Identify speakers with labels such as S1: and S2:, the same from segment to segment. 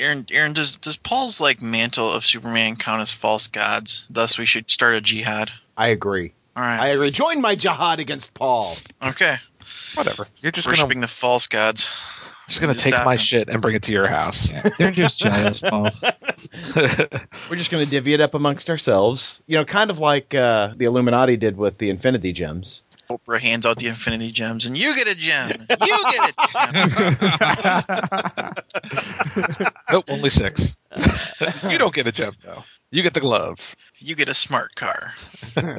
S1: Aaron, Aaron, does does Paul's like mantle of Superman count as false gods? Thus, we should start a jihad.
S2: I agree.
S1: All right.
S2: I agree. Join my jihad against Paul.
S1: okay.
S3: Whatever. You're just
S1: Worshipping
S3: gonna
S1: the false gods.
S3: just gonna
S1: Just
S3: take my
S1: him.
S3: shit and bring it to your house.
S4: They're just jealous, Paul.
S2: We're just going to divvy it up amongst ourselves. You know, kind of like uh, the Illuminati did with the Infinity Gems.
S1: Oprah hands out the Infinity Gems, and you get a gem. You get a gem.
S3: nope, only six. you don't get a gem though. You get the glove.
S1: You get a smart car.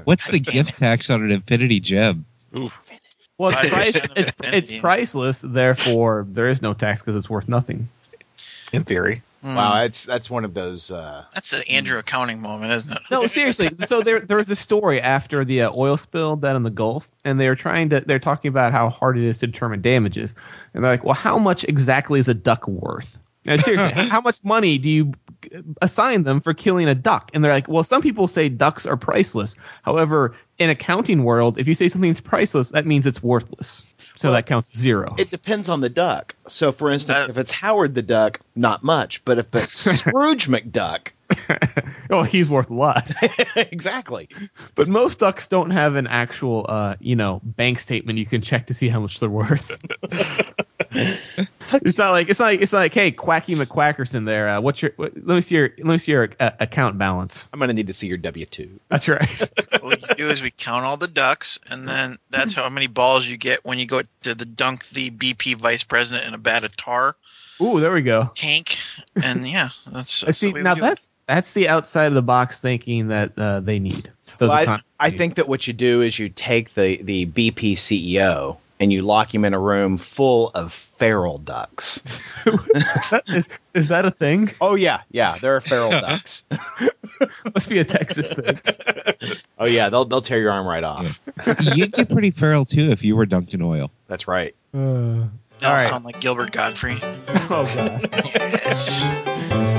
S4: What's the gift tax on an Infinity Gem?
S5: Well, it's, price, it's, it's priceless, therefore there is no tax because it's worth nothing.
S3: In theory.
S1: Hmm.
S2: Wow, that's that's one of those. Uh,
S1: That's an Andrew accounting moment, isn't it?
S5: No, seriously. So there, there was a story after the uh, oil spill down in the Gulf, and they were trying to. They're talking about how hard it is to determine damages, and they're like, "Well, how much exactly is a duck worth?" Now, seriously, how much money do you assign them for killing a duck? And they're like, "Well, some people say ducks are priceless. However, in accounting world, if you say something's priceless, that means it's worthless. So
S2: Well,
S5: that counts zero.
S2: it depends on the duck. So, for instance,
S1: That-
S2: if it's Howard the Duck, not much. But if it's Scrooge McDuck,
S5: oh, he's worth a lot.
S2: exactly.
S5: But most ducks don't have an actual, uh, you know, bank statement you can check to see how much they're worth. it's not like it's not like, it's not like hey, Quacky McQuackerson there. Uh, what's your? What, let me see your let me see your uh, account balance.
S2: I'm going to need to see your W two.
S5: That's right.
S1: what we do is we count all the ducks, and then that's how many balls you get when you go to the dunk the BP vice president in a bat of tar
S5: Ooh, there we go.
S1: tank, and yeah, that's.
S5: I see.
S1: the way we
S5: Now
S1: do it.
S5: that's that's the outside of the box thinking that uh, they need.
S2: Well, I, I think that what you do is you take the the BP CEO and you lock him in a room full of feral ducks.
S5: is, is that a thing?
S2: Oh yeah, yeah, there are feral ducks.
S5: Must be a Texas thing.
S2: Oh yeah, they'll they'll tear your arm right off.
S4: You'd get pretty feral too if you were dunked in oil.
S2: That's right.
S5: Uh,
S1: That'll
S5: all right.
S1: sound like Gilbert Godfrey.
S5: oh god.
S1: Yes.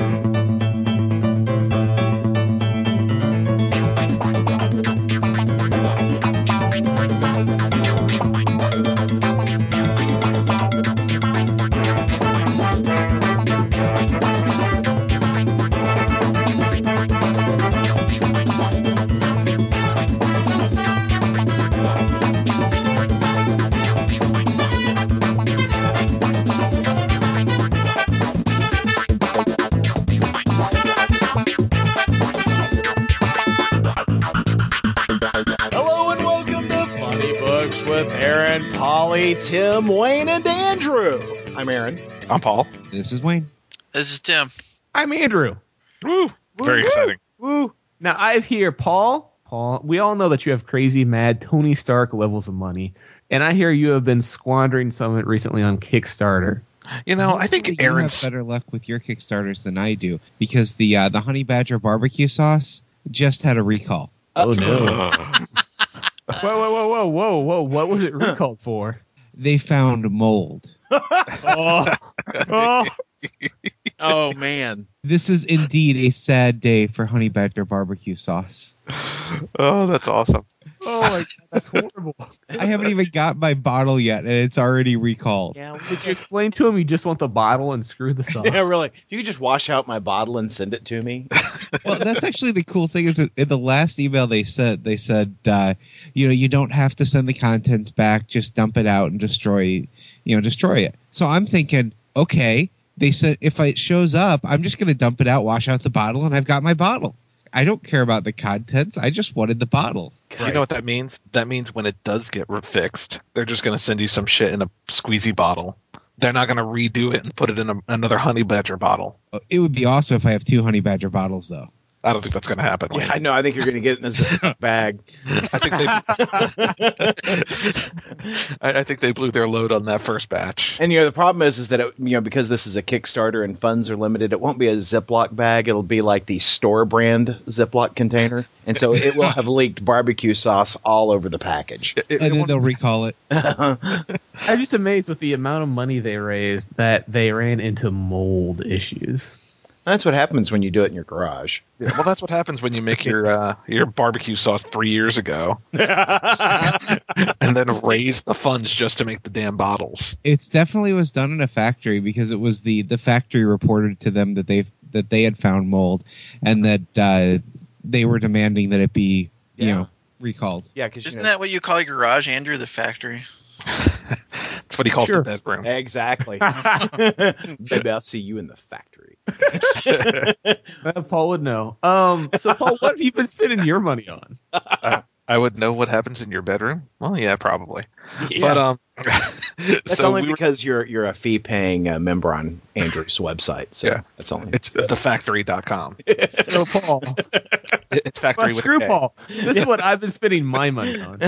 S2: Tim, Wayne, and Andrew. I'm Aaron.
S3: I'm Paul.
S4: This is Wayne.
S1: This is Tim.
S5: I'm Andrew.
S3: Woo. Very
S5: Woo,
S3: exciting.
S5: Woo. Now I have here Paul. Paul, we all know that you have crazy mad Tony Stark levels of money, and I hear you have been squandering some of it recently on Kickstarter.
S3: You know, I think
S4: You
S3: Aaron's
S4: better luck with your Kickstarters than I do because the uh, the Honey Badger barbecue sauce just had a recall.
S5: Oh no! whoa, whoa, whoa, whoa, whoa, whoa! What was it recalled for?
S4: They found mold.
S5: Oh, oh.
S2: Oh man.
S4: This is indeed a sad day for Honey Badger barbecue sauce.
S3: Oh, that's awesome.
S5: Oh my god, that's horrible.
S4: I haven't even got my bottle yet, and it's already recalled.
S2: Yeah,
S5: Did you explain to him you just want the bottle and screw the sauce?
S2: yeah, really. If you could just wash out my bottle and send it to me.
S4: well, that's actually the cool thing is that in the last email they said they said uh, you know you don't have to send the contents back, just dump it out and destroy you know destroy it. So I'm thinking, okay, they said if it shows up, I'm just going to dump it out, wash out the bottle, and I've got my bottle. I don't care about the contents. I just wanted the bottle.
S3: You know what that means? That means when it does get fixed, they're just going to send you some shit in a squeezy bottle. They're not going to redo it and put it in a, another honey badger bottle.
S4: Oh, it would be awesome if I have two Honey Badger bottles though.
S3: I don't think that's going to happen.
S2: Yeah, I know. I think you're going to get it in a Ziploc bag.
S3: I think they. I, I think they blew their load on that first batch.
S2: And you know the problem is, is that it, you know because this is a Kickstarter and funds are limited, it won't be a Ziploc bag. It'll be like the store brand Ziploc container, and so it will have leaked barbecue sauce all over the package.
S3: It- it-
S4: And then they'll recall it.
S5: I'm just amazed with the amount of money they raised that they ran into mold issues.
S2: That's what happens when you do it in your garage.
S3: Yeah, well, that's what happens when you make your uh, your barbecue sauce three years ago, and then raise the funds just to make the damn bottles.
S4: It's definitely was done in a factory because it was the the factory reported to them that they that they had found mold and that uh, they were demanding that it be you
S2: Yeah.
S4: know recalled.
S2: Yeah, because
S1: Isn't that what you call your garage, Andrew? The factory.
S3: That's what he calls
S5: Sure.
S3: the bedroom.
S2: exactly. Maybe I'll see you in the factory.
S5: Uh, Paul would know. Um, so Paul, what have you been spending your money on?
S3: I would know what happens in your bedroom. Well, yeah, probably.
S2: Yeah.
S3: But um,
S2: that's
S3: so
S2: only
S3: we were-
S2: because you're you're a fee paying uh, member on Andrew's website. So
S3: Yeah.
S2: that's only
S3: it's thefactory.com.
S5: So Paul,
S3: It's factory
S5: well,
S3: with
S5: screw
S3: a K.
S5: Paul. This is what I've been spending my money on.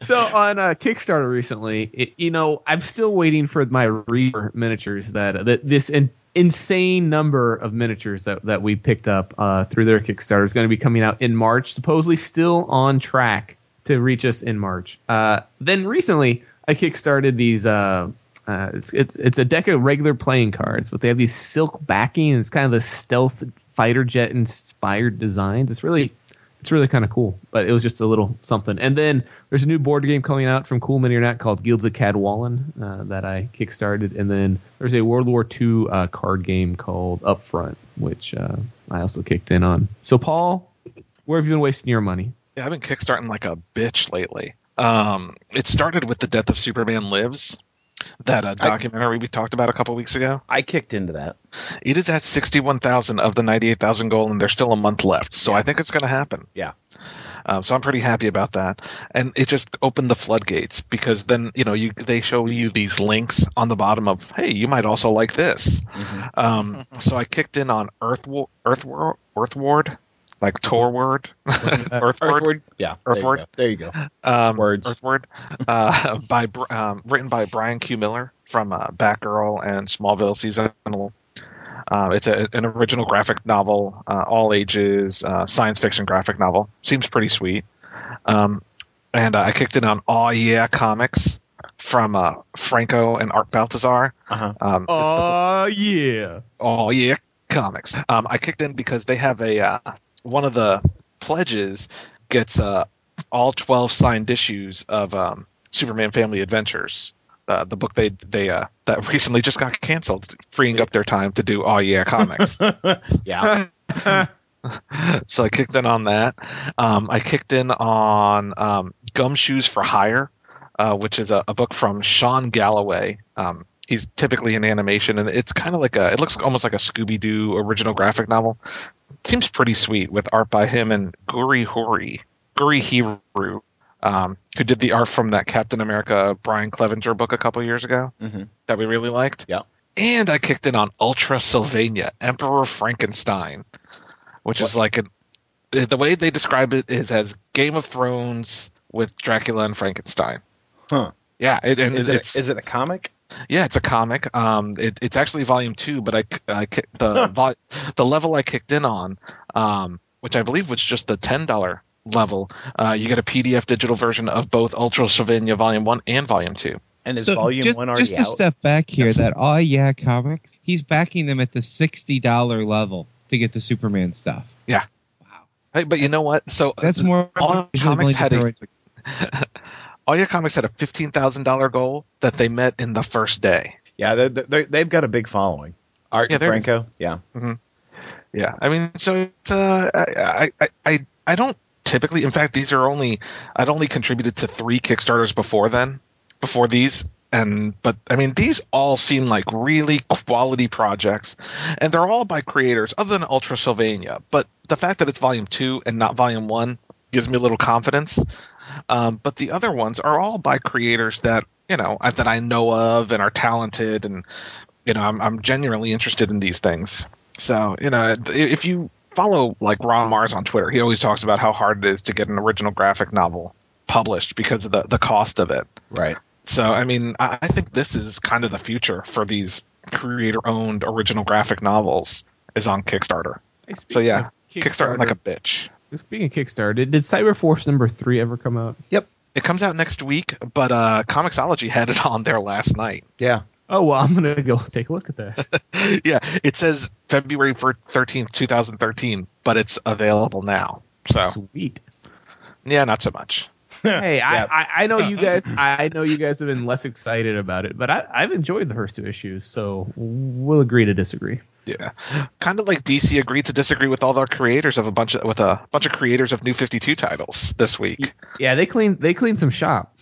S5: So on uh, Kickstarter recently, it, you know, I'm still waiting for my Reaper miniatures that that this in, insane number of miniatures that that we picked up uh, through their Kickstarter is going to be coming out in March. Supposedly still on track to reach us in March. Uh, then recently, I kickstarted these. Uh, uh, it's it's it's a deck of regular playing cards, but they have these silk backing, and it's kind of the stealth fighter jet inspired designs. It's really it's really kind of cool, but it was just a little something. And then there's a new board game coming out from Cool Mini or Not called Guilds of Cadwallon uh, that I kickstarted, and then there's a World War II uh, card game called Upfront, which uh, I also kicked in on. So Paul, where have you been wasting your money?
S3: Yeah, I've been kickstarting like a bitch lately. Um, it started with the death of Superman Lives, that uh, documentary we talked about a couple weeks ago.
S2: I kicked into that.
S3: It is at sixty-one thousand of the ninety-eight thousand goal, and there's still a month left. So I think it's going to happen.
S2: Yeah.
S3: Um, so I'm pretty happy about that, and it just opened the floodgates because then you know you they show you these links on the bottom of hey you might also like this. Um, so I kicked in on Earthward, Earthward, Earthward, like Torward, Earthward,
S2: Earthward. Yeah.
S3: Earthward.
S2: There you go. There you go.
S3: um,
S2: Words.
S3: Earthward, uh, by um, written by Brian Q. Miller from uh, Batgirl and Smallville season. Uh, it's a, an original graphic novel, uh, all ages, uh, science fiction graphic novel. Seems pretty sweet. Um, and uh, I kicked in on Aw Yeah Comics from uh, Franco and Art Baltazar.
S2: Uh-huh.
S3: Um, it's the
S5: Oh yeah.
S3: Oh yeah, comics. Um, I kicked in because they have a uh, one of the pledges gets uh, all twelve signed issues of um, Superman Family Adventures. Uh, the book they they uh, that recently just got canceled, freeing up their time to do oh yeah comics.
S2: Yeah.
S3: so I kicked in on that. Um, I kicked in on um, Gumshoes for Hire, uh, which is a, a book from Sean Galloway. Um, he's typically in animation, and it's kind of like a. It looks almost like a Scooby Doo original graphic novel. seems pretty sweet with art by him and Guri Hori, Guri Hiru, um, who did the art from that Captain America Brian Clevinger book a couple years ago
S2: Mhm.
S3: that we really liked.
S2: Yeah.
S3: And I kicked in on Ultra Sylvania, Emperor Frankenstein, which is like an the way they describe it is as Game of Thrones with Dracula and Frankenstein.
S2: Huh.
S3: Yeah, it, and
S2: Is it is it a comic?
S3: Yeah, it's a comic. Um, it, it's actually volume two, but I, I the vol- the level I kicked in on, um, which I believe was just the ten dollar level. Uh, you get a PDF digital version of both Ultra Sylvania Volume One and Volume Two.
S2: And is
S4: So
S2: volume
S4: just,
S2: one already
S4: just to
S2: out?
S4: step back here, that oh yeah comics, he's backing them at the sixty dollar level to get the Superman stuff. Yeah. Wow.
S3: Hey, but you know what? So
S4: That's more.
S3: all
S4: than I'm usually
S3: comics
S4: willing
S3: had a
S4: into-
S3: all your comics had a fifteen thousand dollar goal that they met in the first day.
S2: Yeah, they're, they've got a big following. Art
S3: Yeah,
S2: Franco. Yeah.
S3: Yeah, I mean, so it's, uh, I, I, I, I don't typically. In fact, these are only I'd only contributed to three Kickstarters before then, before these, and but I mean, these all seem like really quality projects, and they're all by creators other than Ultra Sylvania. But the fact that it's Volume Two and not Volume One gives me a little confidence. Um, but the other ones are all by creators that you know that I know of and are talented, and you know I'm, I'm genuinely interested in these things. So you know if you follow like Ron Marz on Twitter, he always talks about how hard it is to get an original graphic novel published because of the the cost of it.
S2: Right.
S3: So I mean I, I think this is kind of the future for these creator owned original graphic novels is on Kickstarter. So yeah,
S5: of
S3: Kickstarter like a bitch.
S5: Speaking of Kickstarter, did, did Cyberforce number three ever come out?
S3: Yep, it comes out next week, but uh, Comixology had it on there last night.
S2: Yeah.
S5: Oh well, I'm gonna go take a look at that.
S3: yeah, it says February thirteenth, two thousand thirteen, but it's available now. So
S5: Sweet.
S3: yeah, not so much.
S5: Hey,
S2: Yeah.
S5: I, I, I know you guys. I know you guys have been less excited about it, but I, I've enjoyed the first two issues, so we'll agree to disagree.
S3: Yeah, kind of like DC agreed to disagree with all the creators of a bunch of with a bunch of creators of New Fifty Two titles this week.
S5: Yeah, they cleaned they cleaned some shop.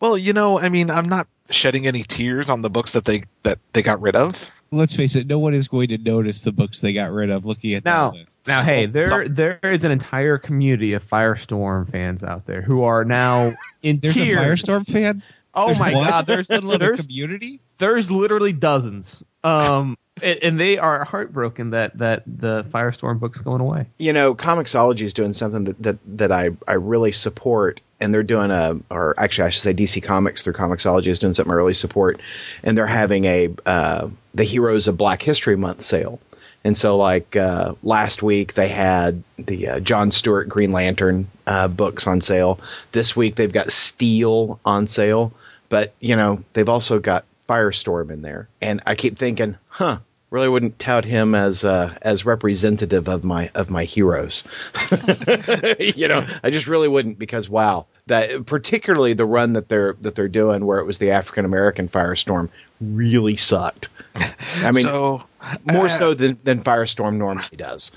S3: Well, you know, I mean, I'm not shedding any tears on the books that they that they got rid of.
S4: Let's face it, no one is going to notice the books they got rid of looking at
S5: Now,
S4: that
S5: now, hey, there
S3: so-
S5: there is an entire community of Firestorm fans out there who are now in
S4: There's
S5: tears.
S4: a Firestorm fan?
S5: Oh
S4: There's
S5: my
S4: one?
S5: god, there's
S4: a
S5: there's
S4: community?
S5: there's literally dozens. Um, and, they are heartbroken that that the Firestorm book's going away.
S2: you know, Comixology is doing something that, that, that I, I really support, and they're doing a, or actually I should say DC Comics through Comixology is doing something I really support, and they're having a uh, the Heroes of Black History Month sale. And so, like uh, last week, they had the uh, John Stewart Green Lantern uh, books on sale. This week, they've got Steel on sale, but you know, they've also got Firestorm in there. And I keep thinking, huh, really wouldn't tout him as uh, as representative of my of my heroes. you know, I just really wouldn't because wow, that particularly the run that they're that they're doing where it was the African American Firestorm really sucked. I mean,
S3: so
S2: more
S3: uh,
S2: so than than Firestorm normally does.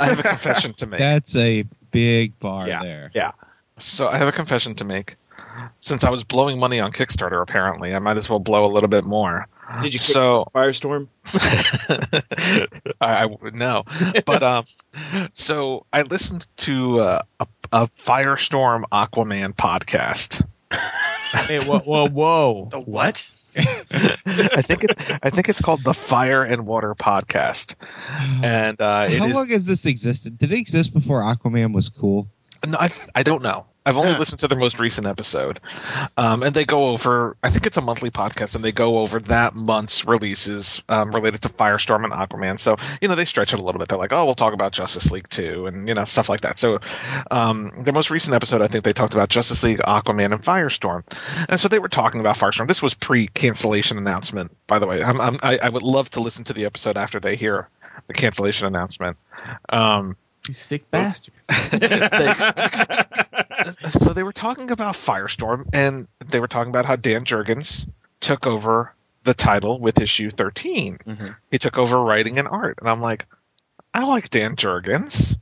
S3: I have a confession to make.
S4: That's a big bar
S2: Yeah.
S4: there.
S2: Yeah.
S3: So I have a confession to make. Since I was blowing money on Kickstarter, apparently, I might as well blow a little bit more.
S2: Did you
S3: So
S2: Firestorm?
S3: I, I would know, but um, so I listened to uh, a, a Firestorm Aquaman podcast.
S5: Hey, whoa, whoa, whoa!
S1: The what?
S3: I think it, I think it's called the Fire and Water Podcast, and uh, it
S4: How
S3: is-
S4: long has this existed? Did it exist before Aquaman was cool?
S3: No, I, I don't know. I've only
S2: Huh.
S3: listened to their most recent episode, um, and they go over. I think it's a monthly podcast, and they go over that month's releases um, related to Firestorm and Aquaman. So you know they stretch it a little bit. They're like, oh, we'll talk about Justice League too, and you know stuff like that. So um, the most recent episode, I think they talked about Justice League, Aquaman, and Firestorm, and so they were talking about Firestorm. This was pre-cancellation announcement, by the way. I'm, I'm, I, I would love to listen to the episode after they hear the cancellation announcement. Um,
S5: You sick bastard!
S3: so they were talking about Firestorm, and they were talking about how Dan Jurgens took over the title with issue 13.
S2: Mhm.
S3: He took over writing and art, and I'm like, I like Dan Jurgens.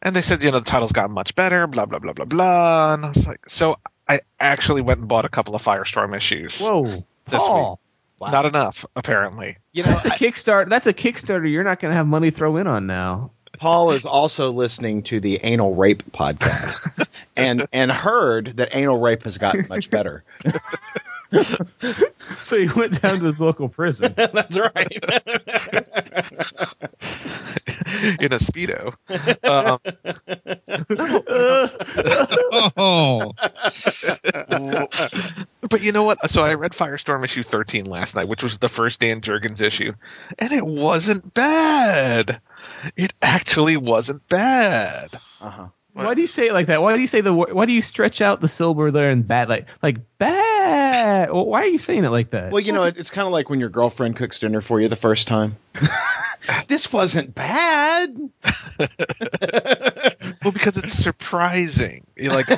S3: And they said, you know, the title's gotten much better, blah blah blah blah blah. And I was like, so I actually went and bought a couple of Firestorm issues.
S5: Whoa,
S3: This
S5: Paul!
S2: Wow.
S3: Not enough, apparently.
S2: you know,
S5: That's a Kickstarter. That's a Kickstarter. You're not going to have money throw in on now.
S2: Paul is also listening to the anal rape podcast and and heard that anal rape has gotten much better.
S5: So he went down to his local prison.
S2: That's right.
S3: in a speedo. Um,
S4: Oh,
S3: but you know what? So I read Firestorm issue 13 last night, which was the first Dan Jurgens issue, and it wasn't bad. It actually wasn't bad.
S2: Uh-huh.
S5: Why do you say it like that? Why do you say the? Why do you stretch out the silver there and bad like like bad? Well, Why are you saying it like that?
S2: Well, you know, it's kind of like when your girlfriend cooks dinner for you the first time. this wasn't bad.
S3: Well, because it's surprising. You're like,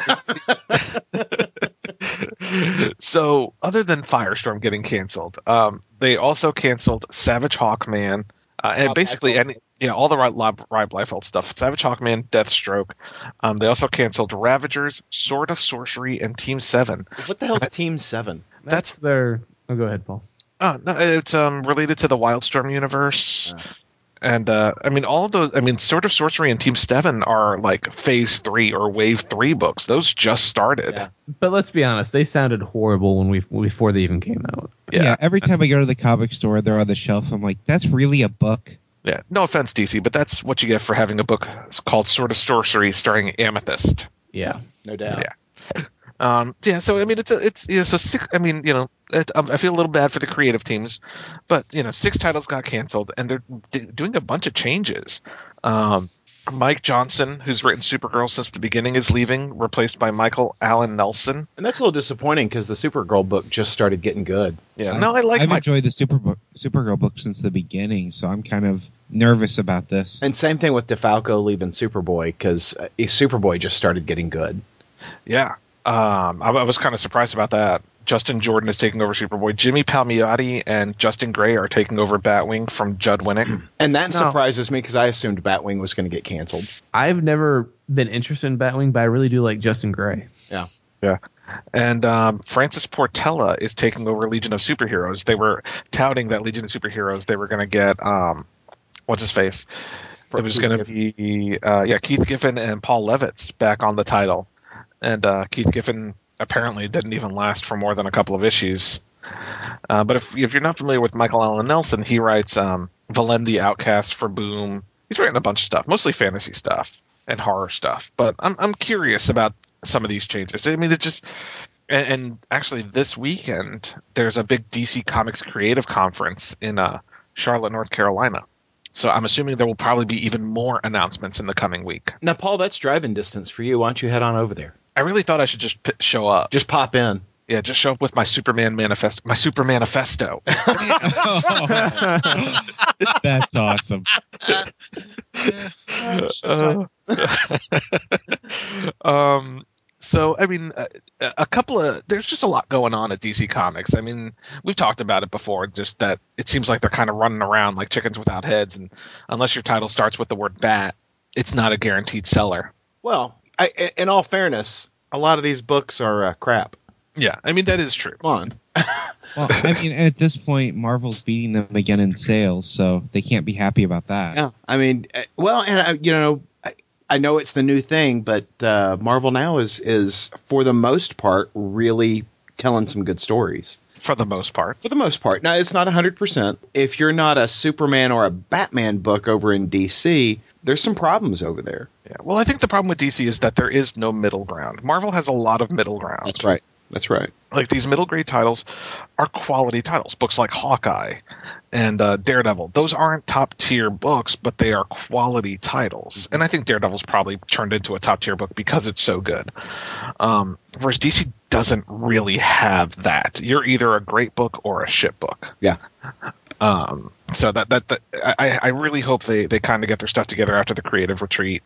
S3: so other than Firestorm getting canceled, um, they also canceled Savage Hawkman, uh, and
S2: Rob
S3: basically
S2: Liefeld.
S3: any yeah all the Rob, Rob, Rob Liefeld stuff. Savage Hawkman, Deathstroke. Um, they also canceled Ravagers, Sword of Sorcery, and Team Seven.
S2: What the hell's Team Seven?
S5: that's their. Oh, go ahead, Paul.
S3: Oh no, it's um related to the Wildstorm universe.
S2: Oh.
S3: And uh, I mean, all of those. I mean, Sword of Sorcery and Team Seven are like Phase Three or Wave Three books. Those just started.
S2: Yeah.
S5: But let's be honest, they sounded horrible when we before they even came out.
S4: yeah. Every time I go to the comic store, they're on the shelf. I'm like, that's really a book.
S3: Yeah, no offense, DC, but that's what you get for having a book called Sword of Sorcery starring Amethyst.
S5: Yeah.
S2: No doubt.
S3: Yeah. Um, yeah, so I mean, it's a, it's yeah, so six. I mean, you know, it, um, I feel a little bad for the creative teams, but you know, six titles got canceled, and they're d- doing a bunch of changes. Um, Mike Johnson, who's written Supergirl since the beginning, is leaving, replaced by Michael Alan Nelson.
S2: And that's a little disappointing because the Supergirl book just started getting good.
S3: Yeah, no, I like
S4: I've
S3: Mike.
S4: enjoyed the Super book, Supergirl book since the beginning, so I'm kind of nervous about this.
S2: And same thing with DeFalco leaving Superboy because uh, Superboy just started getting good.
S3: Yeah, um, I, I was kind of surprised about that. Justin Jordan is taking over Superboy. Jimmy Palmiotti and Justin Gray are taking over Batwing from Judd Winick.
S2: And that
S5: No.
S2: surprises me because I assumed Batwing was going to get canceled.
S5: I've never been interested in Batwing, but I really do like Justin Gray. Yeah. Yeah.
S3: And um, Francis Portela is taking over Legion of Superheroes. They were touting that Legion of Superheroes they were going to get um, what's his face. It was going to be uh, yeah Keith Giffen and Paul Levitz back on the title, and uh, Keith Giffen apparently didn't even last for more than a couple of issues. Uh, but if if you're not familiar with Michael Alan Nelson, he writes um, Valen the Outcast for Boom. He's writing a bunch of stuff, mostly fantasy stuff and horror stuff. But I'm I'm curious about some of these changes. I mean, it just and, and actually this weekend there's a big DC Comics creative conference in uh, Charlotte, North Carolina. So I'm assuming there will probably be even more announcements in the coming week.
S2: Now, Paul, that's driving distance for you. Why don't you head on over there?
S3: I really thought I should just p- show up.
S2: Just pop in.
S3: Yeah, just show up with my Superman manifesto. My Super manifesto.
S4: That's awesome.
S3: Uh, um. So I mean, a, a couple of there's just a lot going on at DC Comics. I mean, we've talked about it before. Just that it seems like they're kind of running around like chickens without heads, and unless your title starts with the word bat, it's not a guaranteed seller.
S2: Well, I, in all fairness, a lot of these books are uh, crap.
S3: Yeah, I mean that is true.
S2: Come on.
S4: Well, I mean, at this point, Marvel's beating them again in sales, so they can't be happy about that.
S2: Yeah, I mean, uh, well, and uh, you know, I, I know it's the new thing, but uh, Marvel now is is for the most part really telling some good stories.
S3: For the most part,
S2: For the most part, now it's not hundred percent. If you're not a Superman or a Batman book over in DC, there's some problems over there.
S3: Yeah. Well, I think the problem with DC is that there is no middle ground. Marvel has a lot of middle ground.
S2: That's right. That's right.
S3: like these middle grade titles are quality titles. Books like Hawkeye and uh, Daredevil, those aren't top tier books, but they are quality titles. And I think Daredevil's probably turned into a top tier book because it's so good. Um, whereas DC doesn't really have that. You're either a great book or a shit book.
S2: Yeah.
S3: Um, so that that, that I, I really hope they, they kind of get their stuff together after the creative retreat.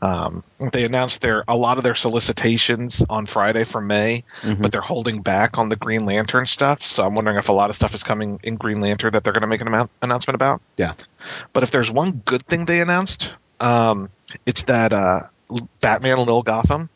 S3: Um, they announced their a lot of their solicitations on Friday for May,
S2: Mhm.
S3: but they're holding back on the Green Lantern stuff. So I'm wondering if a lot of stuff is coming in Green Lantern that they're going to make an amount, announcement about.
S2: Yeah.
S3: But if there's one good thing they announced, um, it's that uh, Batman Little Gotham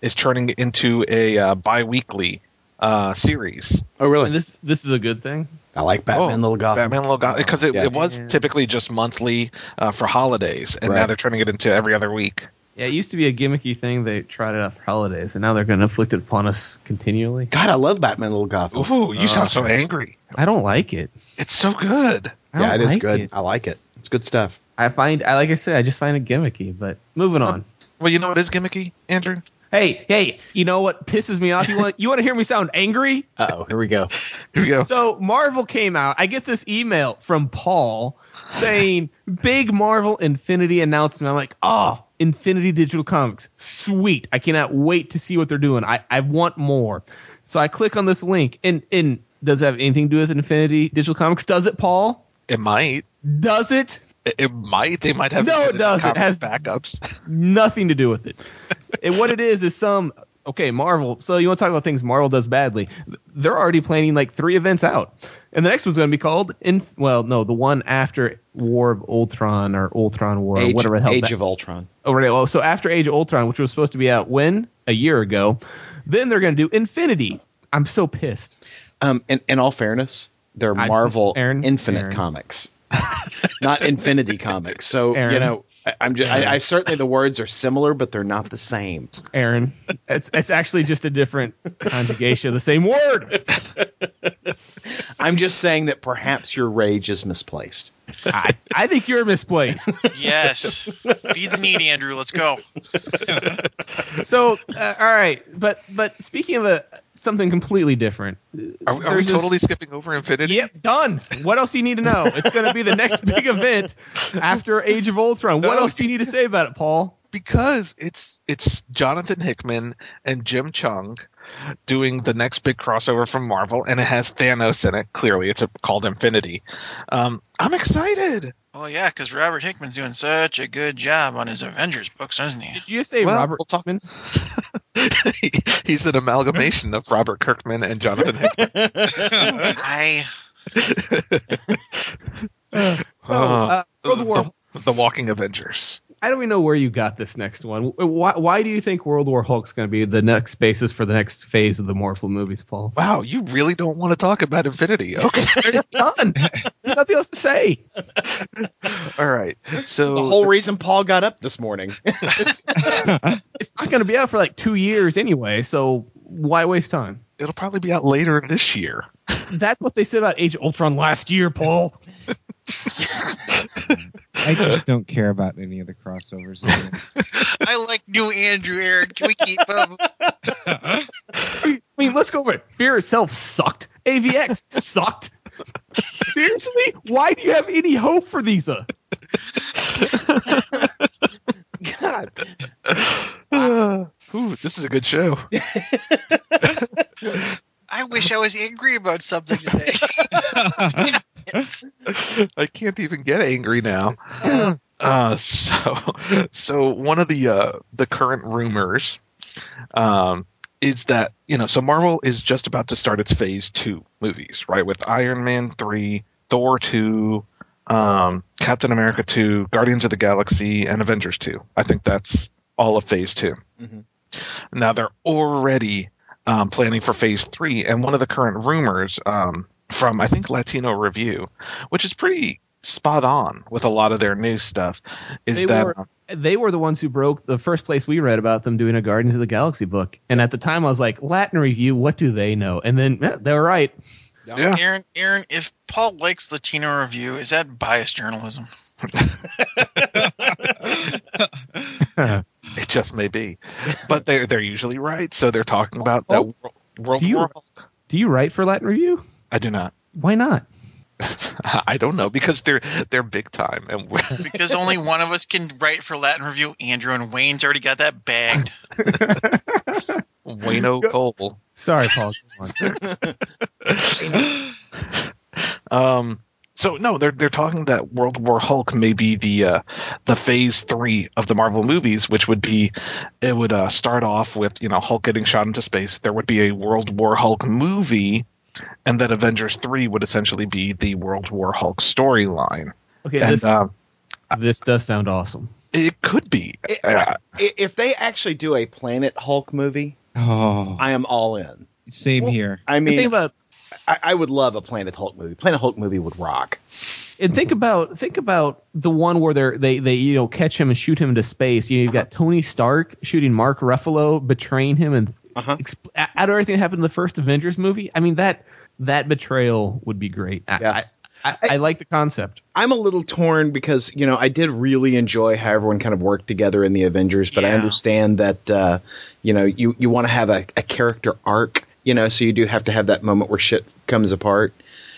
S3: is turning into a uh, bi-weekly uh, series.
S2: Oh, really?
S5: And this this is a good thing.
S2: I like Batman
S3: Oh,
S2: Little Gotham.
S3: Batman Little Gotham because it,
S2: Yeah.
S3: it was
S5: Yeah.
S3: typically just monthly uh, for holidays, and now they're turning it into every other week.
S5: Yeah, it used to be a gimmicky thing. They tried it out for holidays, and now they're going to inflict it upon us continually.
S2: God, I love Batman Little Gotham.
S3: Ooh, you
S2: Uh,
S3: sound so angry.
S5: I don't like it.
S3: It's so good.
S5: I
S2: Yeah,
S5: don't
S2: it is
S5: like
S2: good.
S5: it.
S2: I like it. It's good stuff.
S5: I find, I like I said, I just find it gimmicky. But moving on.
S3: Well, you know what is gimmicky, Andrew?
S5: Hey, hey, you know what pisses me off? You want you want to hear me sound angry?
S2: Uh oh, here we go.
S3: Here we go.
S5: So Marvel came out. I get this email from Paul saying big Marvel Infinity announcement. I'm like, oh, Infinity Digital Comics, sweet! I cannot wait to see what they're doing. I I want more. So I click on this link, and and does it have anything to do with Infinity Digital Comics? Does it, Paul?
S3: It might.
S5: Does it?
S3: It, it might. They might have.
S5: No, it doesn't. It has-
S3: backups.
S5: Nothing to do with it. and what it is is some okay, Marvel. So you want to talk about things Marvel does badly? They're already planning like three events out, and the next one's going to be called in. Well, no, the one after War of Ultron or Ultron War, or whatever the hell.
S2: Age
S5: that-
S2: of Ultron.
S5: oh, right. Oh, so after Age of Ultron, which was supposed to be out when a year ago, then they're going to do Infinity. I'm so pissed.
S2: Um, in, in all fairness, they're
S5: I-
S2: Marvel
S5: Aaron,
S2: Infinite
S5: Aaron.
S2: Comics, not Infinity Comics. So
S5: Aaron.
S2: you know, I, I'm just. I, I certainly the words are similar, but they're not the same.
S5: Aaron, it's it's actually just a different conjugation of the same word.
S2: I'm just saying that perhaps your rage is misplaced.
S5: I, I think you're misplaced.
S1: Yes. Feed the needy, Andrew. Let's go.
S5: so uh, all right but but speaking of a something completely different.
S3: Are, we- are we
S5: There's this-
S3: totally skipping over Infinity?
S5: Yep, done. What else do you need to know? It's going to be the next big event after Age of Ultron. What
S3: No.
S5: else do you need to say about it, Paul?
S3: because it's it's Jonathan Hickman and Jim Cheung doing the next big crossover from Marvel, and it has Thanos in it. Clearly, it's a, called Infinity. Um, I'm excited.
S1: Well, yeah, because Robert Hickman's doing such a good job on his Avengers books, isn't he?
S5: Did you say
S3: Well,
S5: Robert
S3: we'll talk-
S5: Hickman?
S3: He's an amalgamation of Robert Kirkman and Jonathan Hickman.
S1: I
S5: Oh, uh, World War.
S3: The, the Walking Avengers.
S5: I don't even know where you got this next one. Why, why do you think World War Hulk's going to be the next basis for the next phase of the Marvel movies, Paul?
S3: Wow, you really don't want to talk about Infinity? Okay,
S5: Done. There's nothing else to say.
S3: all right. So
S2: the whole reason Paul got up this morning.
S5: It's not going to be out for like two years anyway, so why waste time?
S3: it'll probably be out later this year.
S5: That's what they said about Age of Ultron last year, Paul.
S4: I just don't care about any of the crossovers.
S1: I like new Andrew Aaron. Can we keep him?
S5: I mean, let's go over it. Fear itself sucked. AVX sucked. Seriously? Why do you have any hope for these? Uh?
S2: God,
S3: Ooh, this is a good show.
S1: I wish I was angry about something today.
S3: I can't even get angry now. Uh, so, so one of the uh, the current rumors um, is that you know, so Marvel is just about to start its Phase Two movies, right? With Iron Man three, Thor two, um, Captain America two, Guardians of the Galaxy, and Avengers two. I think that's all of Phase 2
S2: Mhm.
S3: Now they're already um, planning for Phase three, and one of the current rumors um, from I think Latino Review, which is pretty spot on with a lot of their new stuff, is
S5: They
S3: that
S5: were-
S3: um,
S5: They were the ones who broke the first place we read about them doing a Guardians of the Galaxy book. And at the time, I was like, Latin review, what do they know? And then eh, they were right.
S3: yeah,
S1: Aaron, Aaron, if Paul likes Latino Review, is that biased journalism?
S3: it just may be, but they're they're usually right. So they're talking about that
S5: Oh.
S3: World, World
S5: Do you-
S3: War.
S5: Do you write for Latin review?
S3: I do not.
S5: Why not?
S3: I don't know because they're they're big time and
S1: Because only one of us can write for Latin Review. Andrew and Wayne's already got that bagged.
S3: Wayno Cole.
S5: Sorry, Paul.
S3: Um, so no, they're they're talking that World War Hulk may be the uh, the Phase three of the Marvel movies, which would be it would uh, start off with you know Hulk getting shot into space. There would be a World War Hulk movie, and then Avengers three would essentially be the World War Hulk storyline.
S5: Okay,
S3: And
S5: this,
S3: uh,
S5: this does sound awesome.
S3: it could be.
S2: It-
S3: Uh,
S2: if they actually do a Planet Hulk movie,
S4: oh,
S2: I am all in.
S4: same here.
S2: I
S5: And think
S2: mean,
S5: about
S2: I, I would love a Planet Hulk movie. Planet Hulk movie would rock.
S5: and think about think about the one where they're they they you know catch him and shoot him into space. You know, you've got Tony Stark shooting Mark Ruffalo, betraying him, and
S2: Uh-huh.
S5: exp- out of everything that happened in the first Avengers movie. I mean that that betrayal would be great. I,
S2: Yeah.
S5: I, I, I like the concept.
S2: I'm a little torn because you know I did really enjoy how everyone kind of worked together in the Avengers, but I understand that uh, you know you you want to have a, a character arc, you know, so you do have to have that moment where shit comes apart.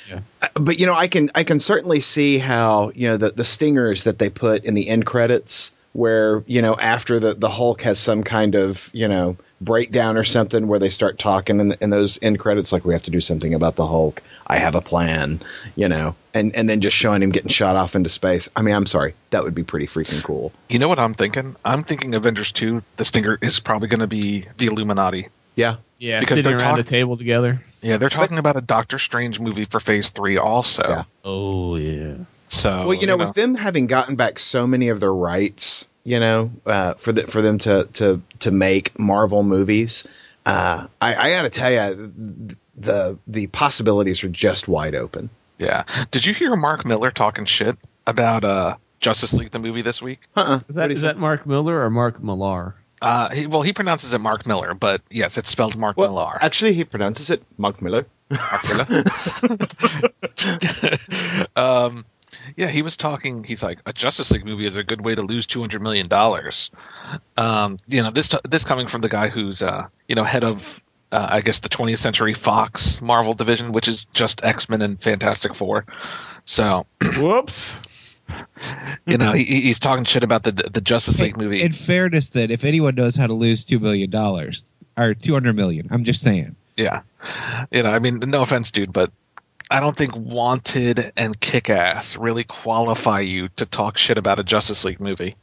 S5: Yeah.
S2: Uh, But you know, I can I can certainly see how you know the the stingers that they put in the end credits, where you know after the the Hulk has some kind of you know breakdown or something, where they start talking and, in those end credits, like we have to do something about the Hulk. I have a plan, you know, and and then just showing him getting shot off into space. I mean, I'm sorry, that would be pretty freaking cool.
S3: you know what I'm thinking? I'm thinking Avengers two. The stinger is probably going to be the Illuminati.
S2: Yeah,
S5: Yeah,
S3: Because
S5: sitting
S3: they're
S5: around
S3: talk-
S5: a table together.
S3: Yeah, they're talking about a Doctor Strange movie for Phase three also.
S2: Yeah.
S5: Oh yeah.
S3: So
S2: well, you know, with them having gotten back so many of their rights, you know, uh, for the, for them to to to make Marvel movies, uh, I, I got to tell you, the the possibilities are just wide open.
S3: Yeah. Did you hear Mark Miller talking shit about uh, Justice League the movie this week?
S2: Uh-uh.
S5: Is that is that Mark Miller or Mark Millar?
S3: Uh, he, well, he pronounces it Mark Miller, but yes, it's spelled Mark
S2: Well,
S3: Millar.
S2: actually, he pronounces it Mark Miller.
S3: Mark Miller. um, yeah, he was talking. He's like, a Justice League movie is a good way to lose two hundred million dollars. Um, you know, this this coming from the guy who's uh, you know head of uh, I guess the 20th Century Fox Marvel division, which is just X Men and Fantastic Four. So
S5: Whoops.
S3: you know he, he's talking shit about the the Justice League movie.
S4: In fairness, then, if anyone knows how to lose two million dollars or two hundred million, I'm just saying.
S3: Yeah. You know, I mean, no offense, dude, but I don't think Wanted and Kick Ass really qualify you to talk shit about a Justice League movie.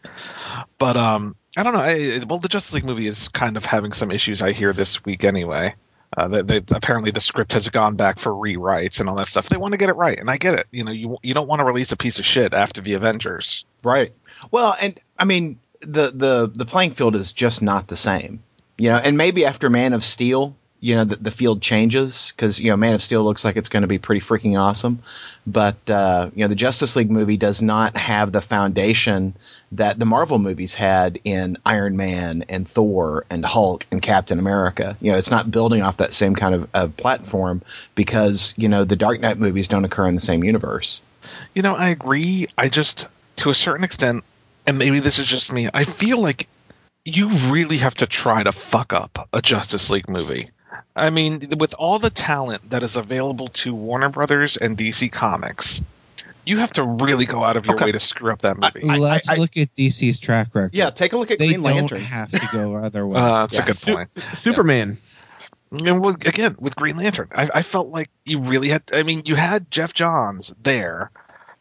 S3: But um, I don't know. I, well, the Justice League movie is kind of having some issues. I hear this week anyway. Uh, they, they, apparently the script has gone back for rewrites and all that stuff. They want to get it right, and I get it. You know, you you don't want to release a piece of shit after the Avengers.
S2: Right. Well, and I mean the the the playing field is just not the same. You know, and maybe after Man of Steel, you know, the, the field changes because you know Man of Steel looks like it's going to be pretty freaking awesome, but uh, you know the Justice League movie does not have the foundation that the Marvel movies had in Iron Man and Thor and Hulk and Captain America. You know, it's not building off that same kind of, of platform because you know the Dark Knight movies don't occur in the same universe.
S3: You know, I agree. I just, to a certain extent, and maybe this is just me, I feel like you really have to try to fuck up a Justice League movie. I mean, with all the talent that is available to Warner Brothers and DC Comics, you have to really go out of your
S2: Okay.
S3: way to screw up that movie.
S2: I-
S4: Let's
S2: I-
S4: look at DC's track record.
S2: Yeah, take a look at
S4: they
S2: Green
S4: don't
S2: Lantern.
S4: have to go other way.
S3: uh, that's
S2: Yeah.
S3: a good
S5: Su-
S3: point.
S5: Superman.
S3: And with, again, with Green Lantern, I, I felt like you really had. I mean, you had Geoff Johns there.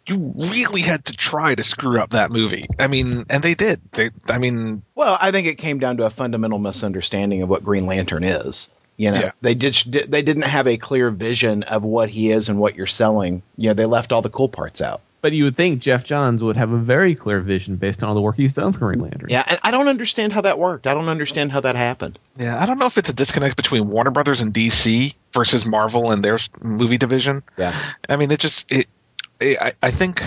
S3: You really had to try to screw up that movie. I mean, and they did. They, I mean,
S2: Well, I think it came down to a fundamental misunderstanding of what Green Lantern is. You know,
S3: Yeah.
S2: they just they didn't have a clear vision of what he is and what you're selling. You know, they left all the cool parts out.
S5: But you would think Geoff Johns would have a very clear vision based on all the work he's done with Green Lantern.
S2: Yeah, and I don't understand how that worked. I don't understand how that happened.
S3: yeah, I don't know if it's a disconnect between Warner Brothers and DC versus Marvel and their movie division.
S2: Yeah,
S3: I mean, it just it. it I, I think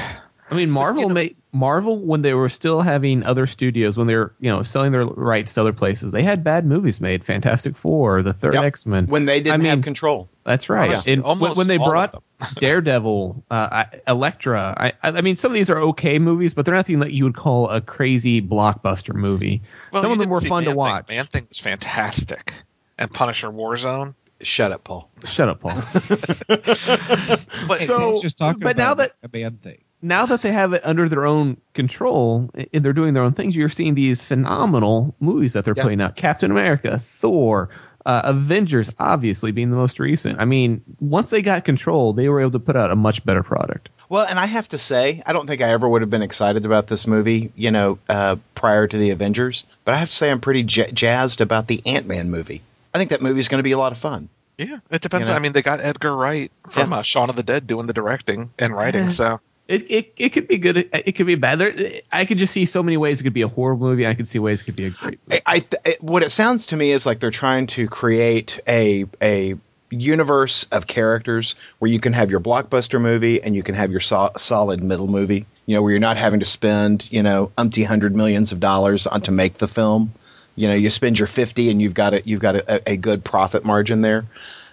S5: I mean, Marvel
S3: you know-
S5: made Marvel when they were still having other studios when they were you know selling their rights to other places. They had bad movies made. Fantastic Four, the Third
S2: Yep.
S5: X Men.
S2: when they didn't
S5: I mean,
S2: have control.
S5: That's right.
S3: Almost-
S5: and when,
S3: almost
S5: when they brought. Daredevil, uh, Elektra, I, I I mean, some of these are okay movies, but they're nothing that you would call a crazy blockbuster movie.
S3: well,
S5: some of them were
S3: see
S5: fun to
S3: Man-Thing.
S5: watch.
S3: Man-Thing was fantastic, and Punisher Warzone.
S2: Shut up, Paul.
S5: Shut up, Paul.
S3: But
S5: So-
S4: just talking
S5: but now that-
S4: a man thing.
S5: Now that they have it under their own control and they're doing their own things, you're seeing these phenomenal movies that they're
S2: Yeah.
S5: putting out. Captain America, Thor, uh, Avengers, obviously being the most recent. I mean, once they got control, they were able to put out a much better product.
S2: Well, and I have to say, I don't think I ever would have been excited about this movie, you know, uh, prior to the Avengers. But I have to say, I'm pretty j- jazzed about the Ant Man movie. I think that movie is going to be a lot of fun.
S3: yeah, it depends.
S2: You know?
S3: I mean, they got Edgar Wright from
S2: Yeah.
S3: uh, Shaun of the Dead doing the directing and writing. So
S5: It, it, it could be good. It, it could be bad. There, I could just see so many ways it could be a horror movie. I could see ways it could be a great movie.
S2: I, th- it, what it sounds to me is like they're trying to create a a universe of characters where you can have your blockbuster movie and you can have your so- solid middle movie. You know, where you're not having to spend you know umpty hundred millions of dollars on to make the film. You know, you spend your fifty and you've got a, you've got a, a good profit margin there.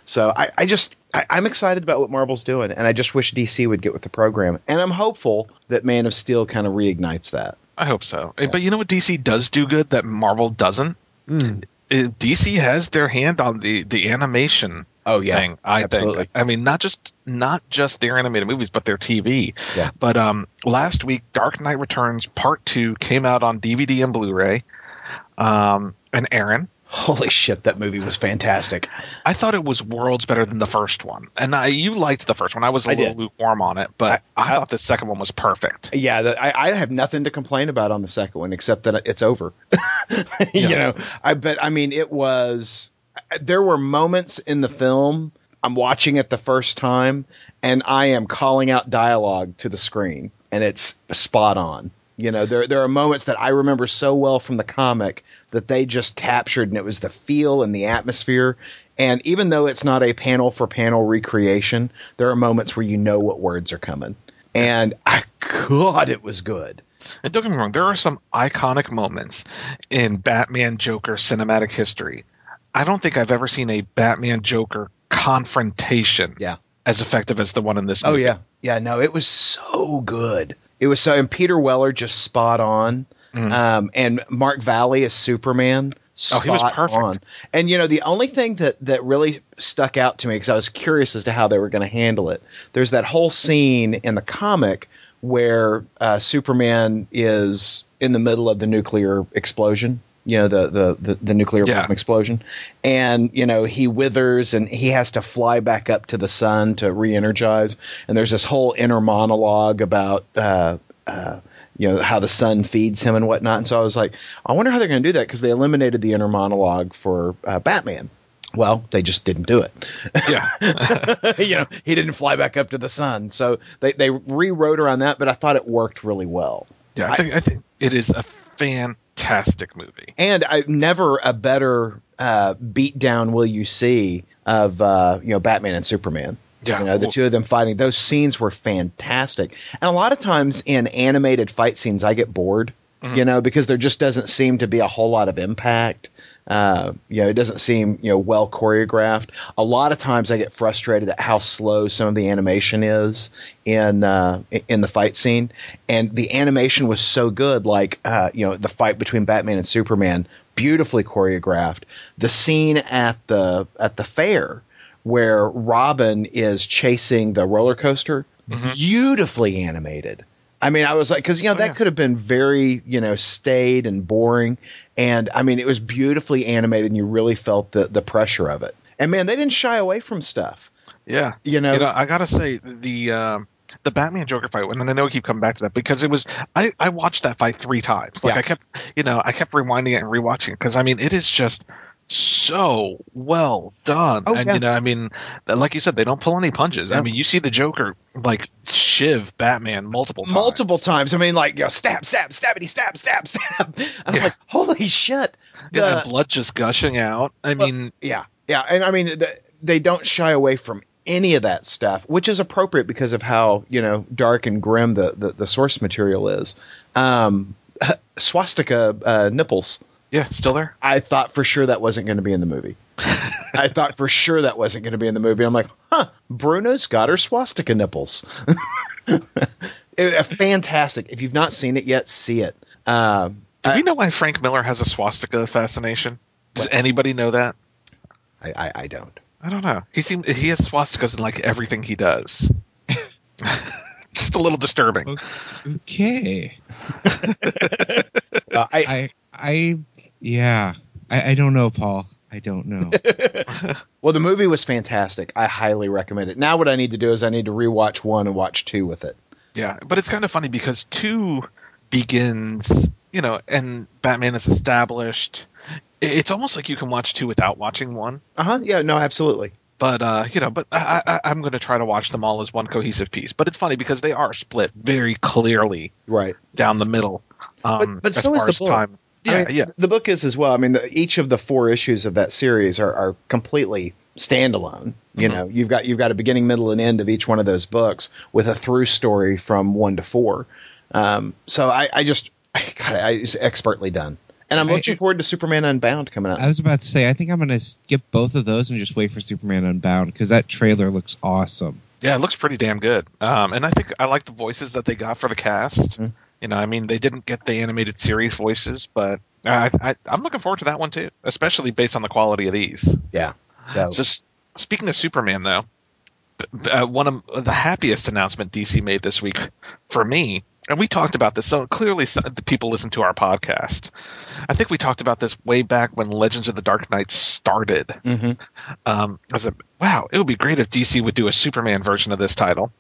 S2: So I, I just I, I'm excited about what Marvel's doing, and I just wish DC would get with the program. And I'm hopeful that Man of Steel kind of reignites that.
S3: I hope so. But you know what DC does do good that Marvel doesn't?
S5: Mm.
S3: Uh, DC has their hand on the the animation
S2: Oh yeah,
S3: thing. I
S2: absolutely.
S3: think. I mean, not just not just their animated movies, but their TV.
S2: Yeah.
S3: But um, last week, Dark Knight Returns Part Two came out on DVD and Blu-ray. Um, and Aaron,
S2: Holy shit, that movie was fantastic.
S3: I thought it was worlds better than the first one, and I, you liked the first one. I was a
S2: I
S3: little
S2: did.
S3: lukewarm on it, but I,
S2: I-
S3: thought the second one was perfect.
S2: Yeah, the, I, I have nothing to complain about on the second one except that it's over. you know, I bet. I mean, it was. There were moments in the film. I'm watching it the first time, and I am calling out dialogue to the screen, and it's spot on. You know, there there are moments that I remember so well from the comic that they just captured, and it was the feel and the atmosphere. And even though it's not a panel for panel recreation, there are moments where you know what words are coming. And I, God, it was good.
S3: And don't get me wrong, there are some iconic moments in Batman Joker cinematic history. I don't think I've ever seen a Batman Joker confrontation
S2: Yeah.
S3: as effective as the one in this
S2: Oh yeah, yeah. No, it was so good. It was so, and Peter Weller just spot on.
S3: Mm.
S2: Um, and Mark Valley as Superman,
S3: Oh, he was
S2: spot
S3: perfect.
S2: on. And you know, the only thing that that really stuck out to me because I was curious as to how they were going to handle it. There's that whole scene in the comic where uh, Superman is in the middle of the nuclear explosion. You know the the the, the nuclear
S3: Yeah.
S2: bomb explosion, and you know he withers and he has to fly back up to the sun to re-energize. And there's this whole inner monologue about uh, uh, you know how the sun feeds him and whatnot. And so I was like, I wonder how they're going to do that because they eliminated the inner monologue for uh, Batman. Well, they just didn't do it.
S3: Yeah.
S2: you know, he didn't fly back up to the sun, so they they rewrote around that. But I thought it worked really well.
S3: Yeah, I think I think it is a fantastic movie.
S2: And I never a better uh, beat down will you see of uh, you know Batman and Superman.
S3: Yeah.
S2: You know, the two of them fighting. Those scenes were fantastic. And a lot of times in animated fight scenes, I get bored.
S3: Mm-hmm.
S2: You know, because there just doesn't seem to be a whole lot of impact. Uh, you know, it doesn't seem you know well choreographed. A lot of times, I get frustrated at how slow some of the animation is in uh, in the fight scene. And the animation was so good, like uh, you know, the fight between Batman and Superman, beautifully choreographed. The scene at the at the fair where Robin is chasing the roller coaster, beautifully animated. I mean, I was like, because you know that
S3: yeah.
S2: could have been very, you know, staid and boring, and I mean, it was beautifully animated, and you really felt the the pressure of it. And man, they didn't shy away from stuff.
S3: Yeah.
S2: You know,
S3: You know, I gotta say the um, the Batman Joker fight, and then I know I keep coming back to that because it was I, I watched that fight three times. Like
S2: Yeah.
S3: I kept you know I kept rewinding it and rewatching it because I mean it is just so well done.
S2: Oh,
S3: and
S2: yeah.
S3: you know, I mean, like you said, they don't pull any punches. I mean, you see the Joker like shiv Batman multiple times.
S2: multiple times. I mean, like, you know, stab, stab, stabbity, stab, stab, stab. I'm
S3: Yeah.
S2: like, holy shit.
S3: Yeah,
S2: The-
S3: blood just gushing out. I mean,
S2: Yeah, yeah, and I mean th- they don't shy away from any of that stuff, which is appropriate because of how you know dark and grim the the, the source material is. Um, swastika uh, nipples.
S3: Yeah, still there.
S2: I thought for sure that wasn't going to be in the movie. I thought for sure that wasn't going to be in the movie. I'm like, huh, Bruno's got her swastika nipples. It- uh, fantastic. If you've not seen it yet, see it. Um,
S3: Do
S2: I-
S3: we know why Frank Miller has a swastika fascination? Does anybody know that?
S2: I, I, I don't.
S3: I don't know. He seems he has swastikas in like everything he does. Just a little disturbing.
S4: Okay.
S2: Uh, I,
S4: I I yeah. I, I don't know, Paul. I don't know.
S2: Well, the movie was fantastic. I highly recommend it. Now, what I need to do is I need to rewatch one and watch two with it.
S3: Yeah, but it's kind of funny because two begins, you know, and Batman is established. It's almost like you can watch two without watching one.
S2: Uh huh. Yeah. No. Absolutely.
S3: But uh, you know, but I, I, I'm going to try to watch them all as one cohesive piece. But it's funny because they are split very clearly
S2: Right.
S3: down the middle. Um,
S2: But- but
S3: as
S2: so is the book.
S3: time. Yeah,
S2: I mean,
S3: yeah.
S2: The book is as well. I mean, the, each of the four issues of that series are, are completely standalone. You
S3: Mhm.
S2: know, you've got you've got a beginning, middle, and end of each one of those books with a through story from one to four. Um, so I, I just, I, God, I, it's expertly done. And I'm
S4: I-
S2: looking forward to Superman Unbound coming out.
S4: I was about to say I think I'm going to skip both of those and just wait for Superman Unbound because that trailer looks awesome.
S3: Yeah, it looks pretty damn good. Um, and I think I like the voices that they got for the cast.
S2: Mhm.
S3: You know, I mean, they didn't get the animated series voices, but I, I, I'm looking forward to that one too, especially based on the quality of these.
S2: yeah. So
S3: Just speaking of Superman, though, uh, one of the happiest announcement DC made this week for me, and we talked about this. So clearly, some, the people listen to our podcast. I think we talked about this way back when Legends of the Dark Knight started.
S2: mhm.
S3: Um, I was like, wow, it would be great if DC would do a Superman version of this title.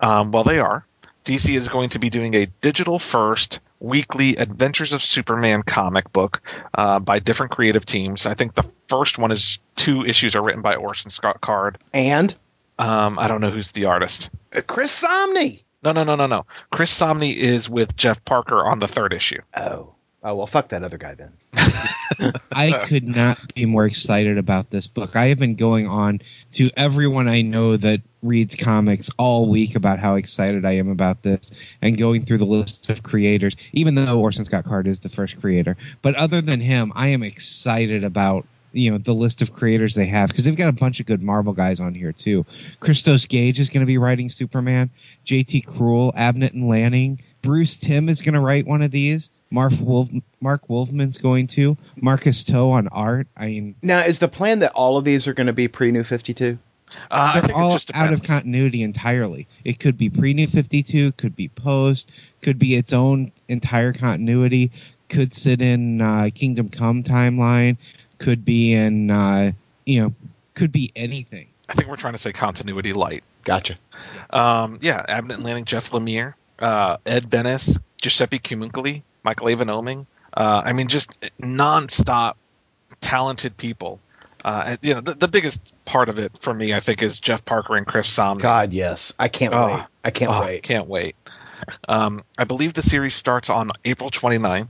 S3: Um, well, they are. DC is going to be doing a digital first weekly Adventures of Superman comic book uh, by different creative teams. I think the first one is two issues are written by Orson Scott Card.
S2: and
S3: Um, I don't know who's the artist.
S2: uh, Chris Samnee.
S3: No, no, no, no, no. Chris Samnee is with Jeff Parker on the third issue.
S2: Oh. Oh well, fuck that other guy then.
S4: I could not be more excited about this book. I have been going on to everyone I know that reads comics all week about how excited I am about this and going through the list of creators, even though Orson Scott Card is the first creator. But other than him, I am excited about you know the list of creators they have because they've got a bunch of good Marvel guys on here too. Christos Gage is going to be writing Superman. JT Krul, Abnett and Lanning, Bruce Timm is going to write one of these. Mark Wolf, Marv Wolfman's going to. Marcus To on art. I mean,
S2: Now, is the plan that all of these are going to be pre New 52?
S3: Uh,
S4: they're
S3: think it
S4: all
S3: just
S4: out of continuity entirely. It could be pre New 52, could be post, could be its own entire continuity, could sit in uh, Kingdom Come timeline, could be in, uh, you know, could be anything.
S3: I think we're trying to say continuity light.
S2: Gotcha.
S3: Um, yeah, Abnett Lanning, Jeff Lemire, uh, Ed Benes, Giuseppe Camuncoli, Michael Avon Oeming. Uh, I mean, just nonstop talented people. Uh, and, you know, the, the biggest part of it for me, I think, is Jeff Parker and Chris Samnee.
S2: God, yes. I can't
S3: Oh.
S2: wait. I can't
S3: Oh,
S2: wait.
S3: Can't wait. Um, I believe the series starts on April 29th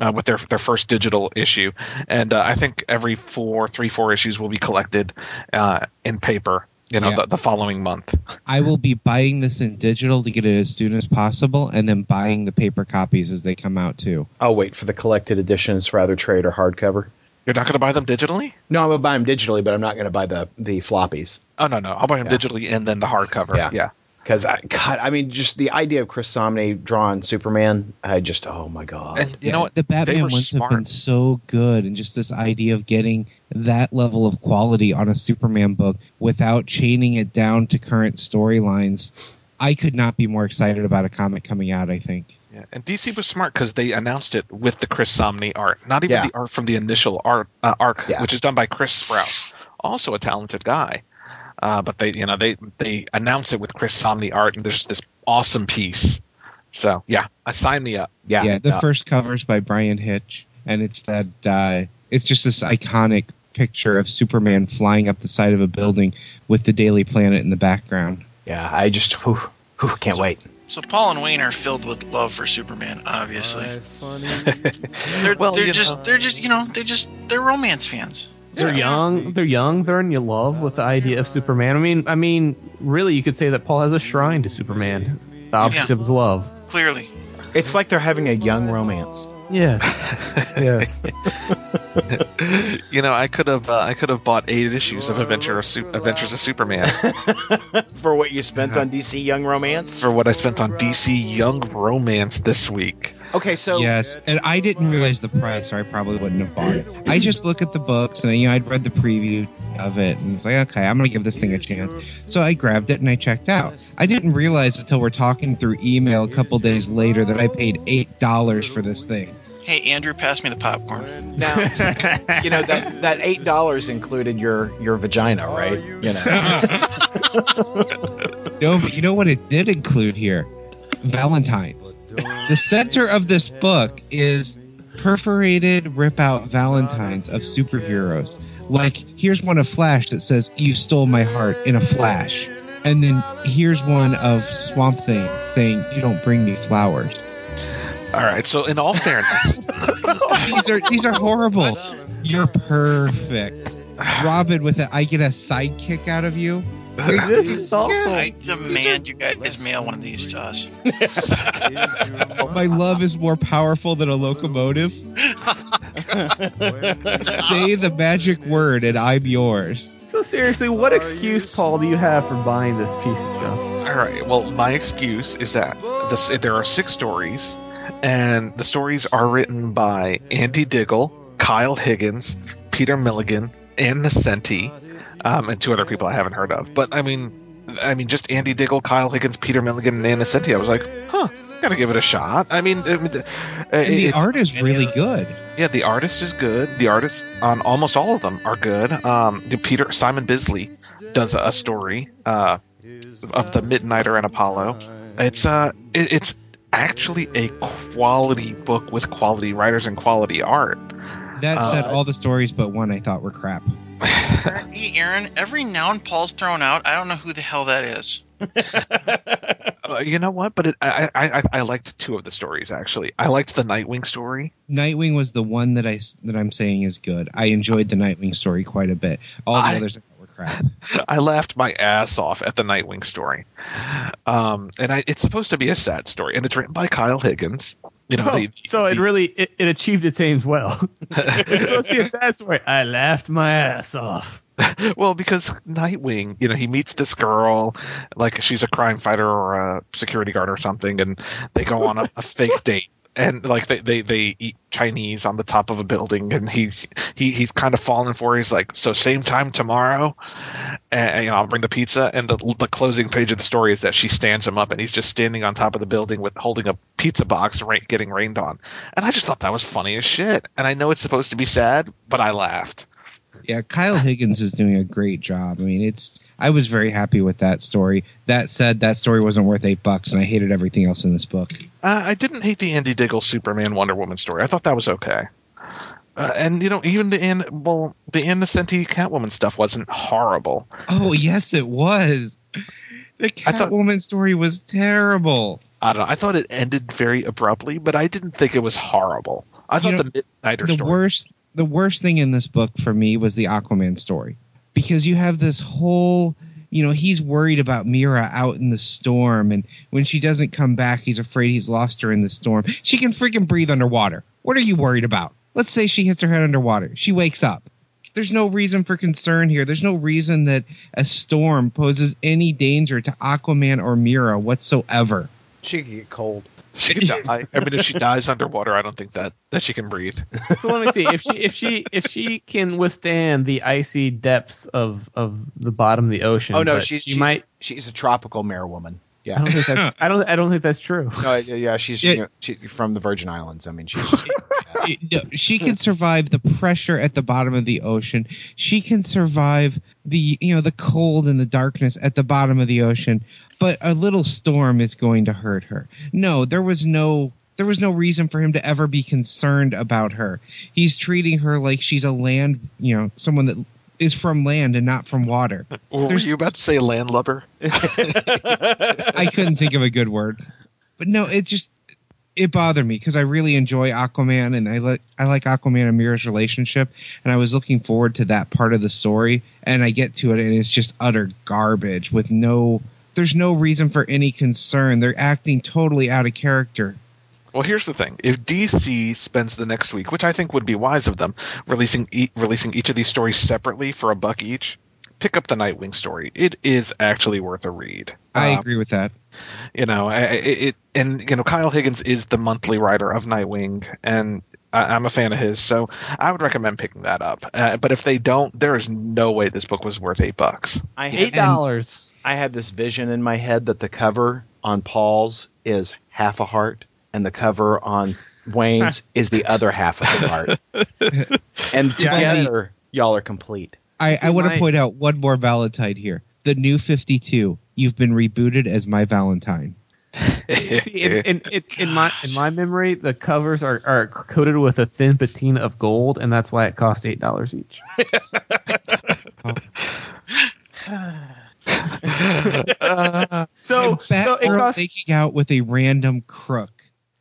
S3: uh, with their their first digital issue, and uh, I think every four, three, four issues will be collected uh, in paper. You know,
S4: Yeah.
S3: the, the following month.
S4: I will be buying this in digital to get it as soon as possible, and then buying the paper copies as they come out too.
S2: I'll wait for the collected editions for either trade or hardcover.
S3: You're not going to buy them digitally?
S2: No, I'm going to buy them digitally, but I'm not going to buy the, the floppies.
S3: Oh no, no, I'll buy them
S2: Yeah.
S3: digitally and then the hardcover.
S2: Yeah.
S3: yeah.
S2: Because, I, God, I mean, just the idea of Chris Samnee drawing Superman, I just, oh my God.
S3: And you know what?
S4: The Batman
S3: were
S4: ones have been so good, and just this idea of getting that level of quality on a Superman book without chaining it down to current storylines. I could not be more excited about a comic coming out. I think.
S3: Yeah, and DC was smart because they announced it with the Chris Samnee art, not even
S2: Yeah.
S3: the art from the initial art uh, arc,
S2: Yeah.
S3: which is done by Chris Sprouse, also a talented guy. Uh, but they, you know, they they announce it with Chris Samnee art, and there's this awesome piece. So yeah, I sign me up.
S2: yeah.
S4: yeah, the
S2: no.
S4: first cover's by Bryan Hitch, and it's that uh, it's just this iconic picture of Superman flying up the side of a building with the Daily Planet in the background.
S2: Yeah, I just, whew, whew, can't wait.
S1: So Paul and Wayne are filled with love for Superman, obviously. They're,
S3: Well,
S1: they're just
S3: know.
S1: they're just you know they're just they're romance fans.
S5: They're young. They're young. They're in love with the idea of Superman. I mean, I mean, really, you could say that Paul has a shrine to Superman, the object
S1: Yeah.
S5: of his love.
S1: Clearly,
S2: It's like they're having a young romance.
S5: Yes. yes.
S3: you know, I could have uh, I could have bought eight issues of Adventure of Su- Adventures of Superman
S2: For what you spent on DC Young Romance?
S3: for what I spent on DC Young Romance this week.
S2: Okay, so.
S4: yes, and I didn't realize the price, or I probably wouldn't have bought it. I just look at the books, and you know, I'd read the preview of it, and it's like, okay, I'm gonna give this thing a chance. So I grabbed it and I checked out. I didn't realize until we're talking through email a couple days later that I paid eight dollars for this thing.
S1: hey Andrew, pass me the popcorn.
S2: Now, you know that that eight dollars included your your vagina, right? You know.
S4: No, but you know what it did include here? Valentine's. The center of this book is perforated rip out Valentines of superheroes. Like, here's one of Flash that says, You stole my heart in a flash. And then here's one of Swamp Thing saying, You don't bring me flowers.
S3: All right, so in all fairness,
S4: these are these are horrible. You're perfect. Robin with a I get a sidekick out of you.
S5: This is also.
S1: I demand you guys mail one of these to us.
S4: My love is more powerful than a locomotive. Say the magic word and I'm yours.
S5: So seriously, what excuse, Paul, do you have for buying this piece of junk?
S3: All right. Well, my excuse is that this, there are six stories, and the stories are written by Andy Diggle, Kyle Higgins, Peter Milligan, Ann Nocenti, um, and two other people I haven't heard of. But I mean, I mean, just Andy Diggle, Kyle Higgins, Peter Milligan, and Ann Nocenti. I was like, huh, gotta give it a shot. I mean, I mean, uh,
S4: And the art is really good.
S3: yeah, the artist is good. The artists on almost all of them are good. Um, Peter Simon Bisley does a story uh, of the Midnighter and Apollo. It's uh, it, it's actually a quality book with quality writers and quality art.
S4: That said,
S3: Uh,
S4: all the stories but one I thought were crap.
S1: Hey Aaron, every noun Paul's thrown out, I don't know who the hell that is.
S3: Uh, you know what? But it, I, I I I liked two of the stories actually. I liked the Nightwing story.
S4: Nightwing was the one that I s- that I'm saying is good. I enjoyed the Nightwing story quite a bit. All the
S3: I-
S4: others I thought were crap.
S3: I laughed my ass off at the Nightwing story. Um, and I, it's supposed to be a sad story, and it's written by Kyle Higgins. You know,
S5: Oh,
S3: the-
S5: so it really it, it achieved its aims well. it's supposed to be a sad story. I laughed my ass off.
S3: well, because Nightwing, you know, he meets this girl, like she's a crime fighter or a security guard or something, and they go on a, a fake date. And like they, they they eat Chinese on the top of a building, and he's he he's kind of falling for. it. He's like, so same time tomorrow, and you know I'll bring the pizza. And the the closing page of the story is that she stands him up, and he's just standing on top of the building with holding a pizza box, ra- getting rained on. And I just thought that was funny as shit. And I know it's supposed to be sad, but I laughed.
S4: Yeah, Kyle Higgins is doing a great job. I mean, it's I was very happy with that story. That said, that story wasn't worth eight bucks, and I hated everything else in this book.
S3: Uh, I didn't hate the Andy Diggle Superman Wonder Woman story. I thought that was okay. Uh, and you know, even the Ann, well, the Ann Nocenti Catwoman stuff wasn't horrible.
S4: Oh yes, it was. The Catwoman story was terrible.
S3: I don't know. I thought it ended very abruptly, but I didn't think it was horrible. I thought
S4: know,
S3: the Midnighter
S4: the
S3: story.
S4: worst the worst thing in this book for me was the Aquaman story because you have this whole you know he's worried about Mera out in the storm and when she doesn't come back he's afraid he's lost her in the storm. She can freaking breathe underwater. What are you worried about? Let's say she hits her head underwater. She wakes up. There's no reason for concern here. There's no reason that a storm poses any danger to Aquaman or Mera whatsoever.
S2: She could get cold.
S3: She could die. I mean, if she dies underwater, I don't think that that she can breathe.
S5: So let me see if she if she if she can withstand the icy depths of of the bottom of the ocean.
S2: Oh no, she's
S5: she
S2: she's,
S5: might.
S2: she's a tropical mare woman.
S5: I
S2: Yeah.
S5: don't think that's I don't I don't think that's true.
S2: No, yeah, she's
S4: Yeah.
S2: You know, she's from the Virgin Islands. I mean, she's
S4: It- no, she can survive the pressure at the bottom of the ocean. She can survive the you know the cold and the darkness at the bottom of the ocean. But a little storm is going to hurt her. No, there was no there was no reason for him to ever be concerned about her. He's treating her like she's a land, you know, someone that is from land and not from water.
S3: Were
S4: There's-
S3: you about to say landlubber?
S4: I couldn't think of a good word. But no, it just it bothered me because I really enjoy Aquaman and I like I like Aquaman and Mera's relationship and I was looking forward to that part of the story and I get to it and it's just utter garbage with no there's no reason for any concern. They're acting totally out of character.
S3: Well, here's the thing: if DC spends the next week, which I think would be wise of them, releasing e- releasing each of these stories separately for a buck each, pick up the Nightwing story. It is actually worth a read.
S4: I
S3: Um,
S4: agree with that.
S3: you know, I- I- it, it and you know Kyle Higgins is the monthly writer of Nightwing, and I, I'm a fan of his, so I would recommend picking that up. Uh, but if they don't, there is no way this book was worth eight bucks.
S2: I
S5: Eight
S2: had,
S5: dollars.
S2: I had this vision in my head that the cover on Paul's is half a heart and the cover on Wayne's is the other half of the heart. and
S4: Yeah.
S2: together, y'all are complete.
S4: I, I want to point out one more Valentine here. The new 52. You've been rebooted as my Valentine.
S5: See, in, in, in, in my in my memory, the covers are, are coated with a thin patina of gold, and that's why it costs eight dollars each. So,
S4: And
S5: so it
S4: Batgirl making out with a random crook.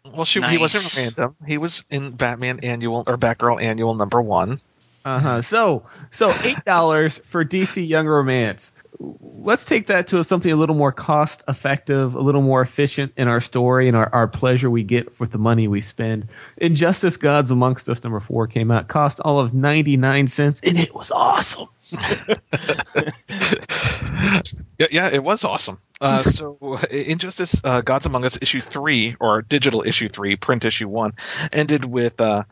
S3: well, shoot, he wasn't random. He was in Batman Annual or Batgirl Annual number one.
S5: Uh huh. So so eight dollars for DC Young Romance. Let's take that to something a little more cost effective, a little more efficient in our story and our, our pleasure we get with the money we spend. Injustice Gods Amongst Us number four came out, cost all of ninety nine cents, and it was awesome.
S3: Yeah, yeah, it was awesome. Uh, so, Injustice uh, Gods Among Us issue three, or digital issue three, print issue one, ended with uh,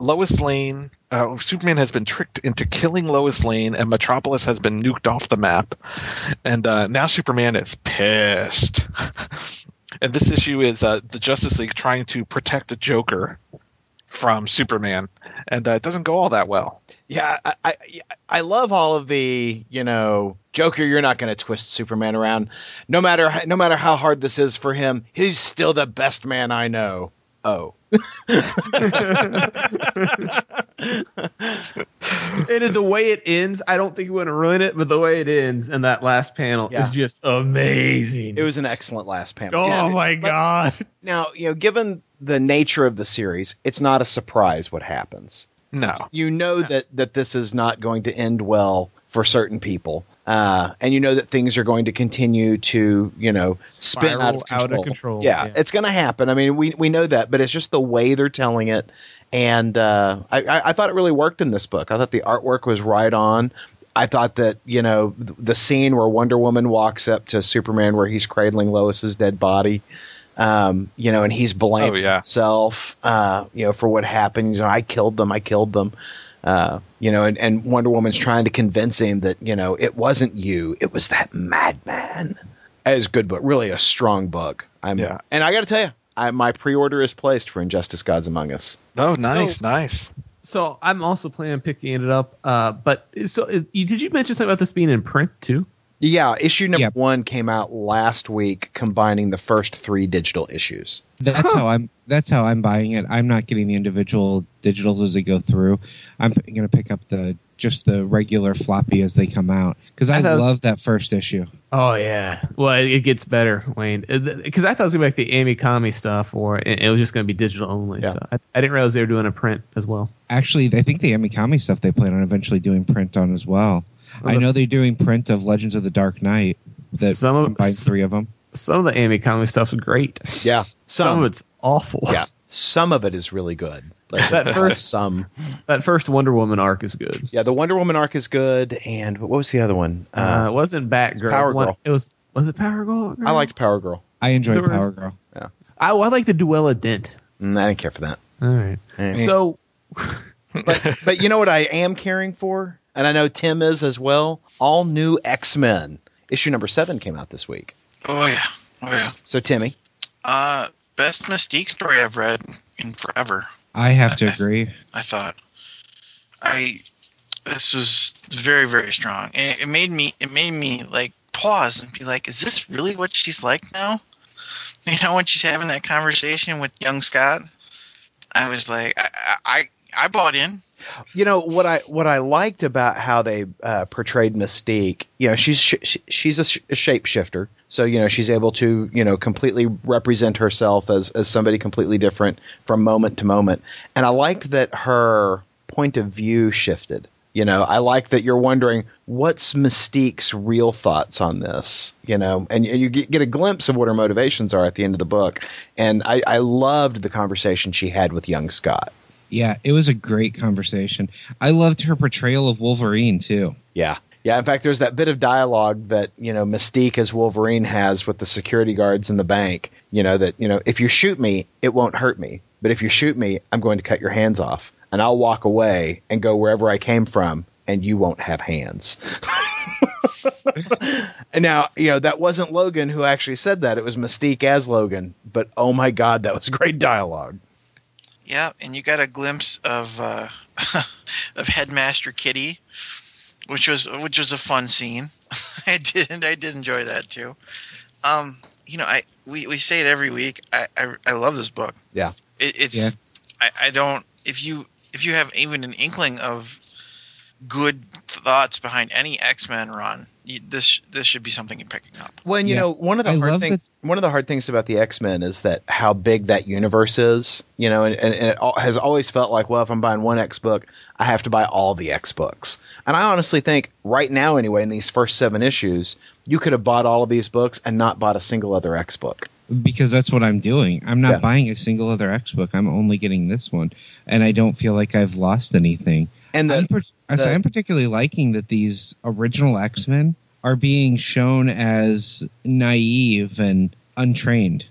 S3: Lois Lane. Uh, Superman has been tricked into killing Lois Lane, and Metropolis has been nuked off the map. And uh, now Superman is pissed. and this issue is uh, the Justice League trying to protect the Joker from Superman, and uh, it doesn't go all that well.
S2: Yeah, I, I I love all of the you know Joker. You're not going to twist Superman around, no matter no matter how hard this is for him. He's still the best man I know. Oh,
S5: And the way it ends, I don't think we want to ruin it, but the way it ends and that last panel
S2: Yeah.
S5: is just amazing.
S2: it was an excellent last panel.
S5: oh
S2: Yeah,
S5: my
S2: but
S5: god!
S2: Now you know, given the nature of the series, it's not a surprise what happens.
S3: No.
S2: You know that that this is not going to end well for certain people. Uh, and you know that things are going to continue to, you know, spin out of
S5: Spiral out of
S2: control.
S5: control,
S2: Yeah,
S5: yeah.
S2: it's going to happen. I mean, we we know that, but it's just the way they're telling it. And uh, I, I, I thought it really worked in this book. I thought the artwork was right on. I thought that you know the scene where Wonder Woman walks up to Superman, where he's cradling Lois's dead body. Um, you know, and he's blaming
S3: Oh, yeah.
S2: himself, uh, you know, for what happened. You know, I killed them. I killed them. Uh, you know, and, and Wonder Woman's trying to convince him that you know it wasn't you, it was that madman. It is a good book, really a strong book. I'm,
S3: Yeah.
S2: and I got to tell you, I, my pre-order is placed for Injustice: Gods Among Us.
S3: Oh, nice,
S5: So-
S3: nice.
S5: So I'm also planning on picking it up. Uh, but so is, did you mention something about this being in print too?
S2: Yeah, issue number
S4: Yep.
S2: one came out last week, combining the first three digital issues.
S4: That's how I'm. That's how I'm buying it. I'm not getting the individual digitals as they go through. I'm going to pick up the just the regular floppy as they come out because I,
S5: I thought it was-
S4: love that first issue.
S5: Oh yeah. Well, it, it gets better, Wayne. Uh, because I thought it was gonna be like the Ame-Comi stuff, or it, it was just gonna be digital only.
S2: Yeah.
S5: So I, I didn't realize they were doing a print as well.
S4: Actually, I think the Ame-Comi stuff they plan on eventually doing print on as well.
S5: Well,
S4: I know they're doing print of Legends of the Dark Knight that
S5: Some of-
S4: combines three of them.
S5: Some of the Ame-Comi stuff's great.
S2: Yeah,
S5: Some,
S2: some.
S5: of it's awful.
S2: yeah, some of it is really good. Let's
S5: That first-
S2: some.
S5: that first Wonder Woman arc is good.
S2: Yeah, the Wonder Woman arc is good, and what was the other one?
S5: Uh,
S2: Uh,
S5: it wasn't Batgirl.
S2: Power
S5: it was one-
S2: Girl.
S5: It was was it Power Girl?
S2: I liked Power Girl.
S4: I enjoyed
S5: were-
S4: Power Girl. Yeah.
S5: I, I like the Duella Dent.
S2: Mm, I didn't care for that.
S5: All right.
S2: Eh.
S5: So
S2: But but you know what I am caring for, and I know Tim is as well. All new X Men issue number seven came out this week.
S1: Oh yeah, oh yeah.
S2: So Timmy,
S1: Uh, best Mystique story I've read in forever.
S4: I have to agree.
S1: I thought. I this was very very strong. It, it made me it made me like pause and be like, is this really what she's like now? You know, when she's having that conversation with young Scott, I was like, I I, I bought in.
S2: You know what I what I liked about how they uh, portrayed Mystique. You know, she's sh- sh- she's a, sh- a shapeshifter, so you know she's able to you know completely represent herself as as somebody completely different from moment to moment. And I liked that her point of view shifted. You know, I like that you're wondering what's Mystique's real thoughts on this. You know, and, and you get, get a glimpse of what her motivations are at the end of the book. And I, I loved the conversation she had with young Scott.
S4: Yeah, it was a great conversation. I loved her portrayal of Wolverine too.
S2: Yeah. Yeah, in fact, there's that bit of dialogue that, you know, Mystique as Wolverine has with the security guards in the bank, you know, that, you know, if you shoot me, it won't hurt me. But if you shoot me, I'm going to cut your hands off. And I'll walk away and go wherever I came from, and you won't have hands. now, you know, that wasn't Logan who actually said that. It was Mystique as Logan. But oh my God, that was great dialogue.
S1: Yeah, and you got a glimpse of uh, of Headmaster Kitty, which was which was a fun scene. I did I did enjoy that too. Um, you know, I we, we say it every week. I, I I love this book.
S2: Yeah.
S1: It, it's
S4: Yeah.
S1: I, I don't if you if you have even an inkling of good thoughts behind any X Men run, you, this this should be something you're picking up.
S2: Well, you
S4: Yeah.
S2: know, one of the
S4: I
S2: hard
S4: love
S2: things one of the hard things about the X Men is that how big that universe is. You know, and, and it al- has always felt like, well, if I'm buying one X book, I have to buy all the X books. And I honestly think, right now, anyway, in these first seven issues, you could have bought all of these books and not bought a single other X book.
S4: because that's what I'm doing. I'm not
S2: Yeah.
S4: buying a single other X book. I'm only getting this one, and I don't feel like I've lost anything.
S2: And
S4: I'm,
S2: the,
S4: par- I say I'm particularly liking that these original X Men are being shown as naive and untrained.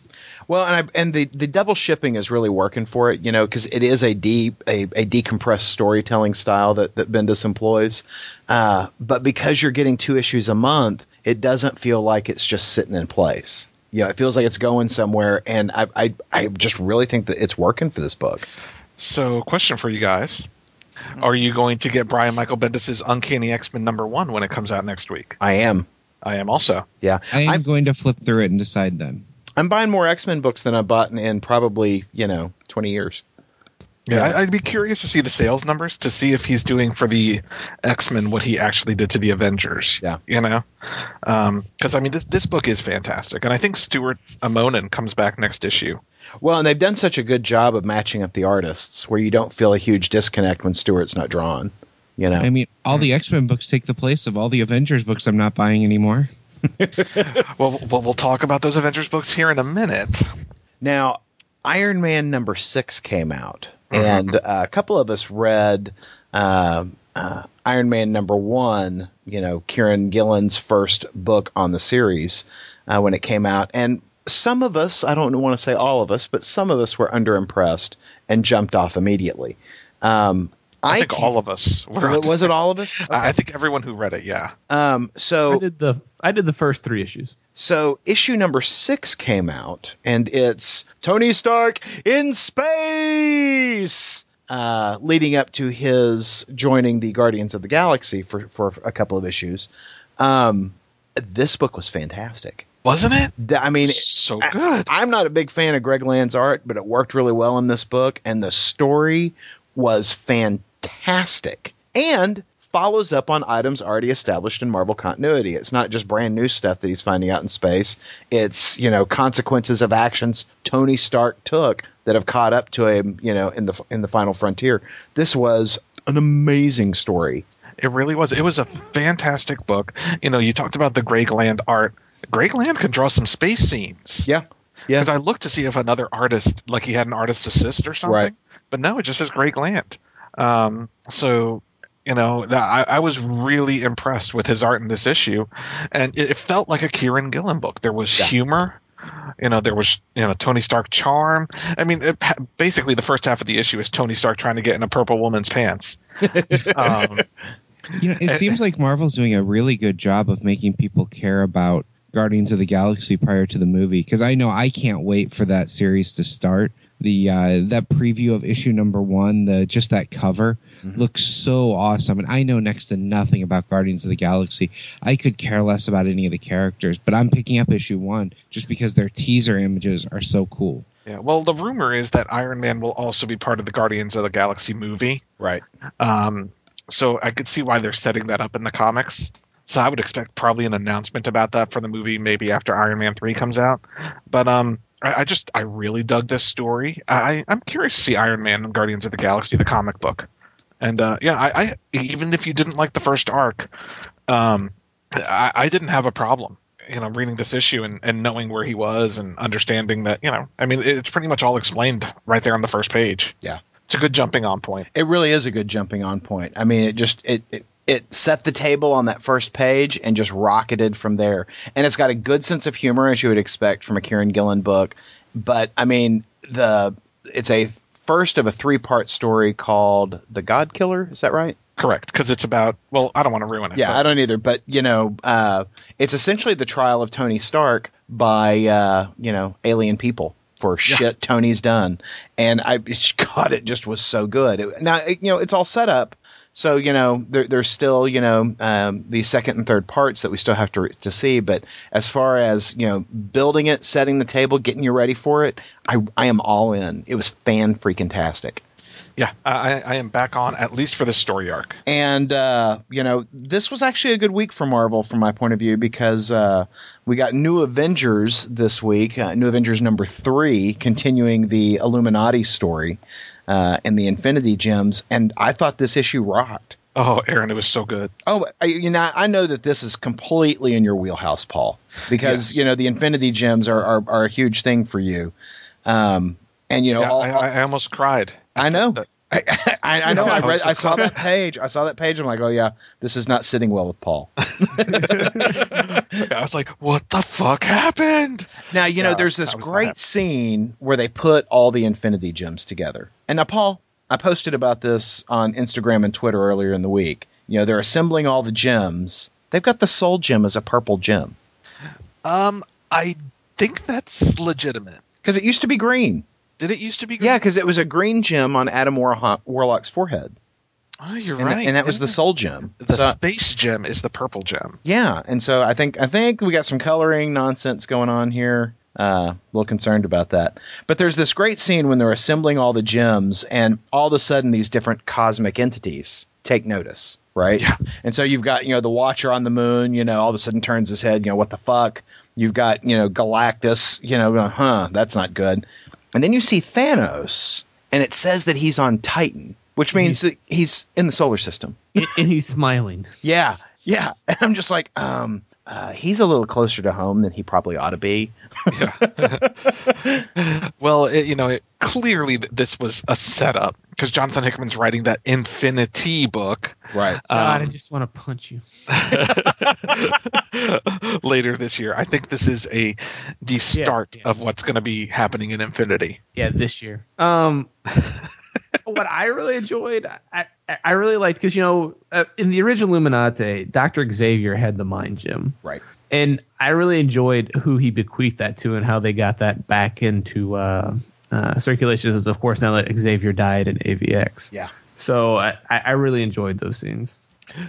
S2: Well, and I, and the the double shipping is really working for it, you know, because it is a deep a, a decompressed storytelling style that that Bendis employs. Uh, but because you're getting two issues a month, it doesn't feel like it's just sitting in place. Yeah, it feels like it's going somewhere, and I I, I just really think that it's working for this book.
S3: So, question for you guys: Are you going to get Brian Michael Bendis' Uncanny X Men number one when it comes out next week?
S2: I am,
S3: I am also.
S2: yeah,
S4: I am
S2: I'm,
S4: going to flip through it and decide then.
S2: I'm buying more X Men books than I've bought in, in probably you know twenty years.
S3: Yeah,
S2: Yeah.
S3: I- I'd be curious to see the sales numbers to see if he's doing for the X Men what he actually did to the Avengers.
S2: Yeah.
S3: you know, um, because I mean this this book is fantastic, and I think Stuart Immonen comes back next issue.
S2: Well, and they've done such a good job of matching up the artists where you don't feel a huge disconnect when Stuart's not drawn. You know,
S4: I mean, all the mm-hmm. X Men books take the place of all the Avengers books I'm not buying anymore.
S3: Well, well, we'll talk about those Avengers books here in a minute.
S2: Now, Iron Man number six came out. And uh, a couple of us read uh, uh, Iron Man number one. You know, Kieron Gillen's first book on the series uh, when it came out, and some of us, I don't want to say all of us, but some of us were underimpressed and jumped off immediately. Um,
S3: I, think
S2: can't-
S3: all of us. Were
S2: was it all of us?
S3: I I think everyone who read it, yeah.
S2: Um,
S5: I
S2: so
S5: did the I did the first three issues.
S2: So issue number six came out, and it's Tony Stark in space, uh, leading up to his joining the Guardians of the Galaxy for for a couple of issues. Um, this book was fantastic.
S3: Wasn't it?
S2: I mean,
S3: so
S2: I-
S3: good.
S2: I'm not a big fan of Greg Land's art, but it worked really well in this book, and the story was fantastic and follows up on items already established in Marvel continuity. It's not just brand new stuff that he's finding out in space. It's, you know, consequences of actions Tony Stark took that have caught up to him, you know, in the in the final frontier. This was an amazing story.
S3: It really was. It was a fantastic book. You know, you talked about the Greg Land art. Greg Land can draw some space scenes.
S2: Yeah. Yeah.
S3: Because I looked to see if another artist, like he had an artist assist or something,
S2: Right.
S3: but no, it just says Greg Land. Um, so, you know, that, I, I was really impressed with his art in this issue, and it, it felt like a Kieron Gillen book. There was
S2: Yeah.
S3: humor. You know, there was you know Tony Stark charm. I mean, it, basically the first half of the issue is Tony Stark trying to get in a purple woman's pants. um,
S4: You know, it
S3: Uh,
S4: seems like Marvel's doing a really good job of making people care about Guardians of the Galaxy prior to the movie because I know I can't wait for that series to start. The uh, that preview of issue number one, the just that cover looks so awesome, and I know next to nothing about Guardians of the Galaxy. I could care less about any of the characters, but I'm picking up issue one just because their teaser images are so cool.
S3: yeah. Well, the rumor is that Iron Man will also be part of the Guardians of the Galaxy movie.
S2: Right.
S3: Um, so I could see why they're setting that up in the comics. So I would expect probably an announcement about that for the movie, maybe after Iron Man three comes out. But um, I, I just I really dug this story. I I'm curious to see Iron Man and Guardians of the Galaxy, the comic book. And uh, yeah, I, I even if you didn't like the first arc, um, I, I didn't have a problem. You know, reading this issue and, and knowing where he was and understanding that, you know, I mean, it's pretty much all explained right there on the first page.
S2: Yeah.
S3: It's a good jumping on point.
S2: It really is a good jumping on point. I mean, it just it, it it set the table on that first page and just rocketed from there. And it's got a good sense of humor as you would expect from a Kieron Gillen book. But I mean, the it's a first of a three part story called The God Killer. Is that right?
S3: Correct, because it's about. Well, I don't want to ruin it.
S2: Yeah,
S3: but-
S2: I don't either. But you know, uh, it's essentially the trial of Tony Stark by uh, you know alien people for shit Tony's done. And I, God, it just was so good. It- now it- you know it's all set up. So you know there, there's still you know um, the second and third parts that we still have to to see. But as far as you know, building it, setting the table, getting you ready for it, I I am all in. It was fan freaking tastic.
S3: Yeah, I, I am back on at least for the story arc.
S2: And uh, you know, this was actually a good week for Marvel from my point of view because uh, we got New Avengers this week, uh, New Avengers number three, continuing the Illuminati story uh, and the Infinity Gems. And I thought this issue rocked.
S3: Oh, Aaron, it was so good.
S2: Oh, I, you know, I know that this is completely in your wheelhouse, Paul, because
S3: Yes.
S2: you know the Infinity Gems are are, are a huge thing for you. Um, and you know,
S3: Yeah,
S2: all,
S3: I, I almost cried.
S2: I know.
S3: The-
S2: I, I, I know. I, read, I saw that page. I saw that page. I'm like, oh yeah, this is not sitting well with Paul.
S3: I was like, what the fuck happened?
S2: Now you know there's this great scene where they put all the Infinity Gems together. And now, Paul, I posted about this on Instagram and Twitter earlier in the week. You know, they're assembling all the gems. They've got the Soul Gem as a purple gem
S3: Um, I think that's legitimate.
S2: because it used to be green.
S3: Did it used to be?
S2: Yeah, because it was a green gem on Adam Warlock's forehead,
S3: oh, you're
S2: and,
S3: right.
S2: and that was the Soul Gem.
S3: The
S2: So-
S3: space gem is the purple gem.
S2: Yeah, and so I think I think we got some coloring nonsense going on here. Uh, a little concerned about that. But there's this great scene when they're assembling all the gems, and all of a sudden these different cosmic entities take notice, right?
S3: Yeah.
S2: And so you've got you know the Watcher on the moon, you know, all of a sudden turns his head, you know, what the fuck? You've got you know Galactus, you know, huh, that's not good. And then you see Thanos, and it says that he's on Titan, which means that he's in the solar system.
S5: and, and he's smiling.
S2: Yeah, yeah. And I'm just like, um, uh, he's a little closer to home than he probably ought to be.
S3: Yeah. well, it, you know, it, clearly this was a setup because Jonathan Hickman's writing that Infinity book
S2: Right.
S5: God, I
S3: um,
S5: just want to punch you.
S3: later this year. I think this is a the start
S5: yeah.
S3: of what's going to be happening in Infinity.
S5: Yeah, this year. Um, what I really enjoyed, I I- I really liked because you know uh, in the original Illuminati, Doctor Xavier had the mind gem,
S2: Right.
S5: and I really enjoyed who he bequeathed that to and how they got that back into uh, uh, circulation. Of course, now that Xavier died in AVX,
S2: Yeah.
S5: so I, I I really enjoyed those scenes.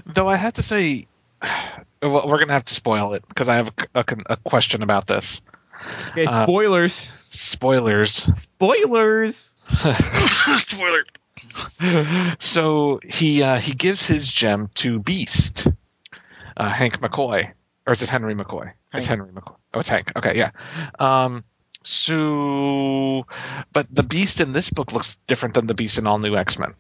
S3: Though I have to say, well, we're going to have to spoil it because I have a, a, a question about this.
S5: Okay,
S3: Uh,
S5: spoilers,
S3: Spoilers.
S1: Spoiler.
S3: so he uh, he gives his gem to Beast, uh, Hank McCoy, or is it Henry McCoy? It's Henry McCoy. Oh, it's Hank. Okay, yeah. Um, so, but the Beast in this book looks different than the Beast in all new X Men.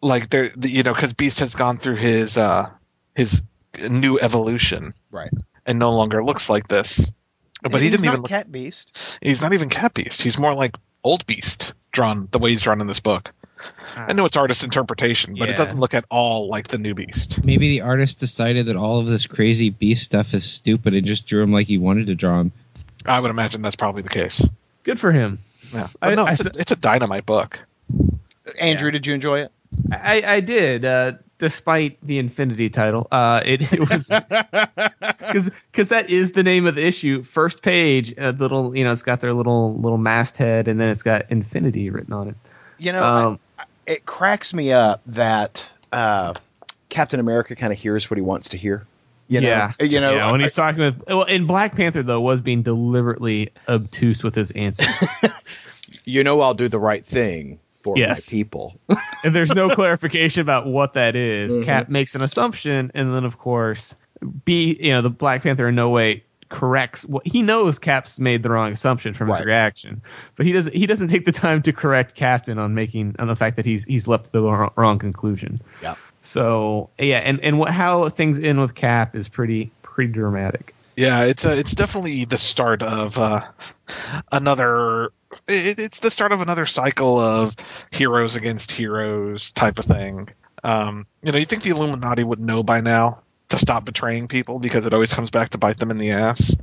S3: Like there, the, you know, because Beast has gone through his uh, his new evolution
S2: Right.
S3: and no longer looks like this. But he didn't
S2: not
S3: even. Look,
S2: Cat Beast.
S3: he's not even Cat Beast. He's more like Old Beast drawn the way he's drawn in this book. I know it's artist interpretation, but
S5: Yeah.
S3: it doesn't look at all like the new Beast.
S4: Maybe the artist decided that all of this crazy beast stuff is stupid and just drew him like he wanted to draw him.
S3: I would imagine that's probably the case.
S5: Good for him.
S3: Yeah,
S5: I-
S3: no,
S5: I
S3: it's, a,
S5: s-
S3: it's a dynamite book.
S2: Andrew, did you enjoy it?
S5: I, I did, uh, despite the Infinity title. Uh, it, it was because that is the name of the issue. First page, a little, you know, it's got their little little masthead, and then it's got Infinity written on it.
S2: You know,
S5: Um,
S2: it cracks me up that uh, Captain America kind of hears what he wants to hear. You know,
S5: yeah,
S2: you know,
S5: yeah, when he's talking with, well, in Black Panther though, was being deliberately obtuse with his answer,
S2: you know, I'll do the right thing for
S5: Yes.
S2: my people.
S5: and there's no clarification about what that is.
S2: Mhm.
S5: Cap makes an assumption, and then of course, B, you know, the Black Panther in no way corrects what he knows Cap's made the wrong assumption from his reaction, but he doesn't he doesn't take the time to correct Captain on making on the fact that he's he's leapt to the wrong, wrong conclusion.
S2: Yeah.
S5: So yeah, and and what how things end with Cap is pretty pretty dramatic.
S3: Yeah, it's a, it's definitely the start of uh, another. It, it's the start of another cycle of heroes against heroes type of thing. Um, you know, you think the Illuminati would know by now to stop betraying people because it always comes back to bite them in the ass.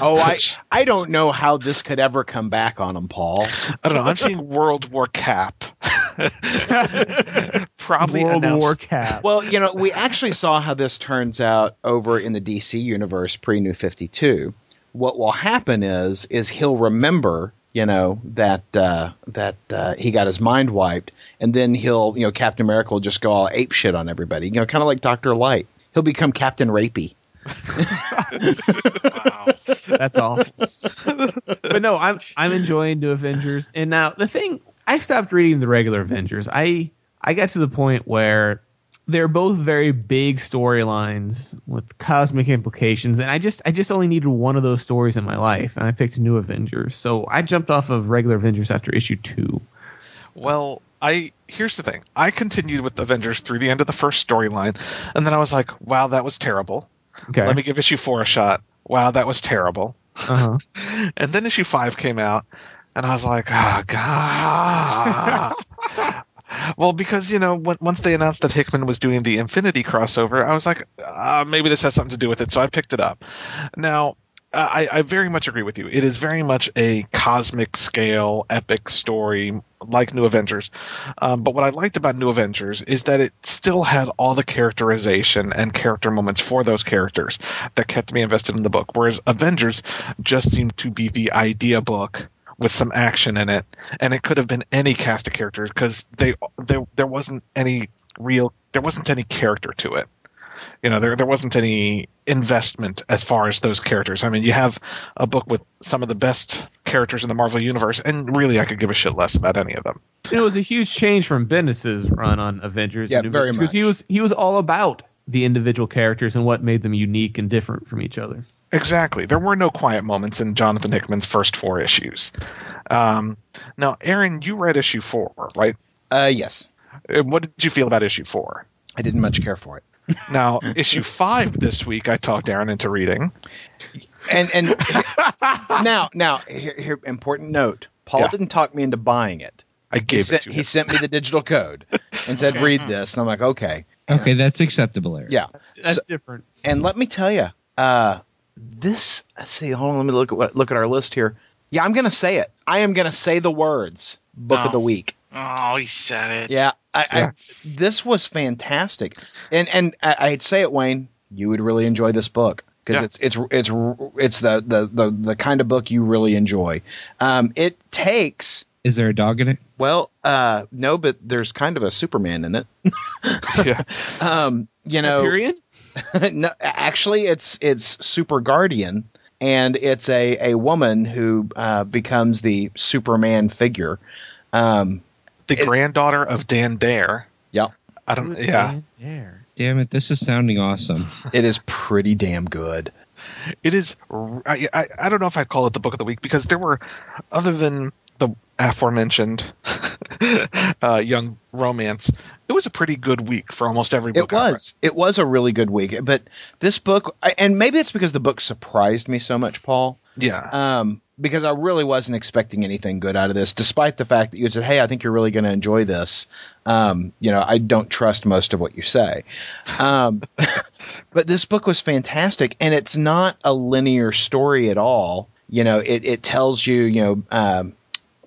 S2: Oh, I I don't know how this could ever come back on him, Paul.
S3: I don't know. I'm seeing World War Cap. Probably
S5: World
S3: announced-
S5: War Cap.
S2: Well, you know, we actually saw how this turns out over in the DC universe pre New 52. What will happen is is he'll remember, you know, that uh, that uh, he got his mind wiped, and then he'll, you know, Captain America will just go all ape shit on everybody, you know, kind of like Doctor Light. He'll become Captain Rapey.
S1: Wow.
S5: That's awful. but no, I'm I'm enjoying New Avengers. And now the thing, I stopped reading the regular Avengers. I I got to the point where they're both very big storylines with cosmic implications, and I just I just only needed one of those stories in my life, and I picked New Avengers. So I jumped off of regular Avengers after issue two.
S3: Well, I here's the thing. I continued with Avengers through the end of the first storyline, and then I was like, "Wow, that was terrible."
S5: Okay.
S3: Let me give issue four a shot. Wow, that was terrible.
S5: uh-huh.
S3: And then issue five came out, and I was like, "Oh God." well, because you know, when, once they announced that Hickman was doing the Infinity crossover, I was like, uh, maybe this has something to do with it. So I picked it up. Now, I, I very much agree with you. It is very much a cosmic scale, epic story like New Avengers. Um, but what I liked about New Avengers is that it still had all the characterization and character moments for those characters that kept me invested in the book. Whereas Avengers just seemed to be the idea book with some action in it, and it could have been any cast of characters because they there there wasn't any real there wasn't any character to it you know there there wasn't any investment as far as those characters. I mean, you have a book with some of the best characters in the Marvel universe, and really, I could give a shit less about any of them.
S5: It was a huge change from Bendis's run on Avengers.
S2: Yeah, very
S5: Avengers, because he was he was all about the individual characters and what made them unique and different from each other.
S3: Exactly. There were no quiet moments in Jonathan Hickman's first four issues. Um, now, Aaron, you read issue four, right?
S2: Uh, yes,
S3: Uh, What did you feel about issue four?
S2: I didn't much care for it.
S3: Now, issue five this week, I talked Aaron into reading.
S2: And and now now here, here important note. Paul
S3: Yeah.
S2: didn't talk me into buying it.
S3: I
S2: He
S3: gave it
S2: sent,
S3: to
S2: he sent me the digital code and said,
S1: Okay.
S2: "Read this," and I'm like, "Okay."
S4: Okay, that's acceptable, Eric.
S2: Yeah.
S5: That's
S2: So-
S5: different.
S2: And let me tell you, uh, this. Let's see. Hold on. Let me look at what look at our list here. Yeah, I'm gonna say it. I am gonna say the words. Book of
S1: Oh.
S2: the week.
S1: Oh, he said it.
S2: Yeah, I,
S3: Yeah.
S2: I this was fantastic, and and I, I'd say it, Wayne. You would really enjoy this book because
S3: Yeah.
S2: it's it's it's it's the, the the the kind of book you really enjoy. Um, it takes
S4: Is there a dog in it?
S2: well, uh, no, but there's kind of a Superman in it.
S3: yeah.
S2: Um, you know,
S5: Period.
S2: no, actually, it's it's Super Guardian, and it's a a woman who uh, becomes the Superman figure. Um,
S3: The
S2: It-
S3: granddaughter of Dan Dare.
S2: yeah,
S3: I don't. Yeah.
S5: There.
S4: Damn it, this is sounding awesome.
S2: it is pretty damn good.
S3: It is. I. I don't know if I'd call it the book of the week because there were, other than the aforementioned uh, young romance, it was a pretty good week for almost every book.
S2: It
S3: I've read.
S2: was. It was a really good week. But this book, and maybe it's because the book surprised me so much, Paul.
S3: Yeah.
S2: Um, because I really wasn't expecting anything good out of this, despite the fact that you said, "Hey, I think you're really going to enjoy this." Um, you know, I don't trust most of what you say. Um, but this book was fantastic, and it's not a linear story at all. You know, it it tells you, you know, um,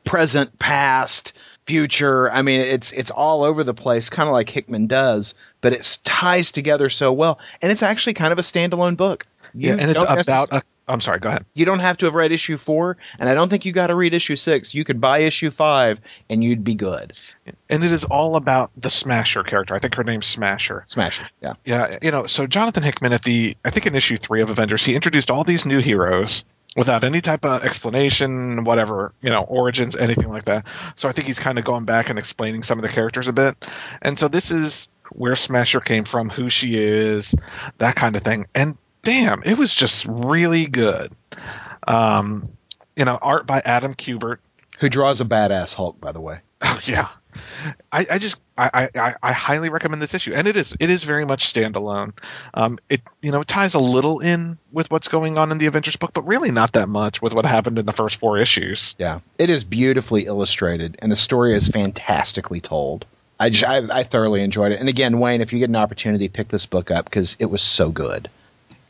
S2: present, past, future. I mean, it's it's all over the place, kind of like Hickman does, but it ties together so well, and it's actually kind of a standalone book. You
S3: yeah, and it's about. A, I'm sorry. Go ahead.
S2: you don't have to have read issue four, and I don't think you got to read issue six. You could buy issue five, and you'd be good.
S3: And it is all about the Smasher character. I think her name's Smasher.
S2: Smasher, yeah.
S3: Yeah, you know, so Jonathan Hickman at the I think in issue three of Avengers, he introduced all these new heroes without any type of explanation, whatever, you know, origins, anything like that. So I think he's kind of going back and explaining some of the characters a bit. And so this is where Smasher came from, who she is, that kind of thing. And damn, it was just really good. Um, you know, art by Adam Kubert.
S2: Who draws a badass Hulk, by the way?
S3: Oh yeah, I, I just I, I, I highly recommend this issue, and it is it is very much standalone. Um, it you know it ties a little in with what's going on in the Avengers book, but really not that much with what happened in the first four issues.
S2: Yeah, it is beautifully illustrated, and the story is fantastically told. I, just, I, I thoroughly enjoyed it. And again, Wayne, if you get an opportunity, pick this book up because it was so good.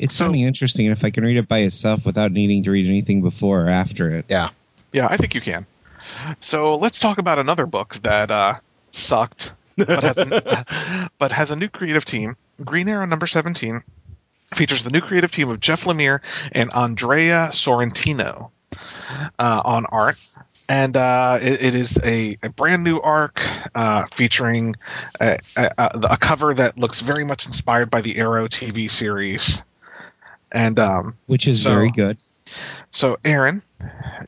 S4: It's
S3: So-
S4: sounding interesting, if I can read it by itself without needing to read anything before or after it.
S2: Yeah.
S3: Yeah, I think you can. So let's talk about another book that uh, sucked, but has, a, but has a new creative team. Green Arrow number seventeen features the new creative team of Jeff Lemire and Andrea Sorrentino uh, on art. And uh, it, it is a, a brand new arc uh, featuring a, a, a cover that looks very much inspired by the Arrow TV series. And um,
S4: Which is
S3: So-
S4: very good.
S3: so, Aaron,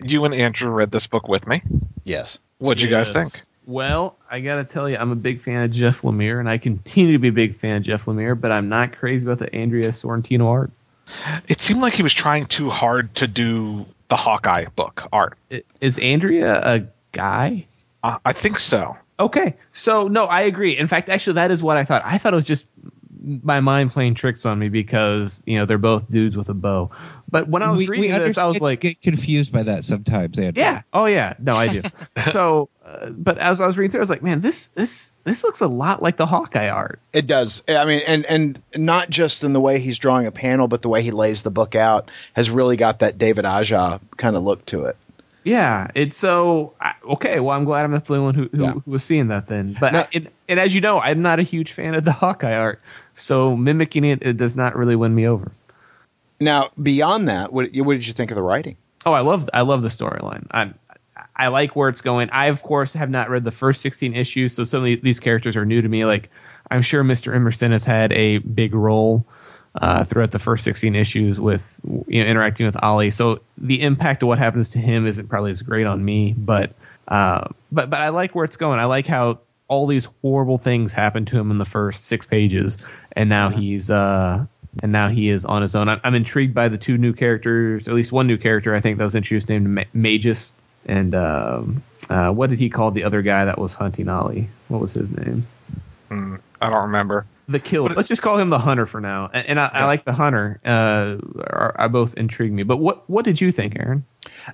S3: you and Andrew read this book with me.
S2: Yes.
S3: What'd you guys think?
S5: Well, I gotta tell you, I'm a big fan of Jeff Lemire, and I continue to be a big fan of Jeff Lemire, but I'm not crazy about the Andrea Sorrentino art.
S3: It seemed like he was trying too hard to do the Hawkeye book art.
S5: Is Andrea a guy?
S3: Uh, I think so.
S5: Okay, so no, I agree. In fact, actually, that is what I thought. I thought it was just my mind playing tricks on me because you know they're both dudes with a bow. But when I was
S4: we,
S5: reading
S4: we
S5: this, I was like,
S4: get confused by that sometimes. Andrew.
S5: Yeah. Oh yeah. No, I do. so, uh, but as I was reading through, I was like, man, this this this looks a lot like the Hawkeye art.
S2: It does. I mean, and and not just in the way he's drawing a panel, but the way he lays the book out has really got that David Aja kind of look to it.
S5: Yeah. It's so okay. Well, I'm glad I'm not the only one who who,
S2: Yeah.
S5: who was seeing that then. But
S2: No.
S5: I, it, and as you know, I'm not a huge fan of the Hawkeye art. So mimicking it, it does not really win me over.
S2: Now, beyond that, what, what did you think of the writing?
S5: Oh, I love I love the storyline. I I like where it's going. I of course have not read the first 16 issues, so some of these characters are new to me. Like I'm sure Mr. Emerson has had a big role uh, throughout the first 16 issues with you know interacting with Ollie. So the impact of what happens to him isn't probably as great on me, but uh, but but I like where it's going. I like how all these horrible things happened to him in the first six pages, and now he's uh, and now he is on his own. I'm, I'm intrigued by the two new characters, at least one new character I think that was introduced named Ma- Magus, and um, uh, what did he call the other guy that was hunting Ollie? What was his name?
S3: Hmm, I don't remember.
S5: The killer. Let's just call him the hunter for now. And, and I, I like the hunter. Uh, are, are both intrigue me. But what what did you think, Aaron?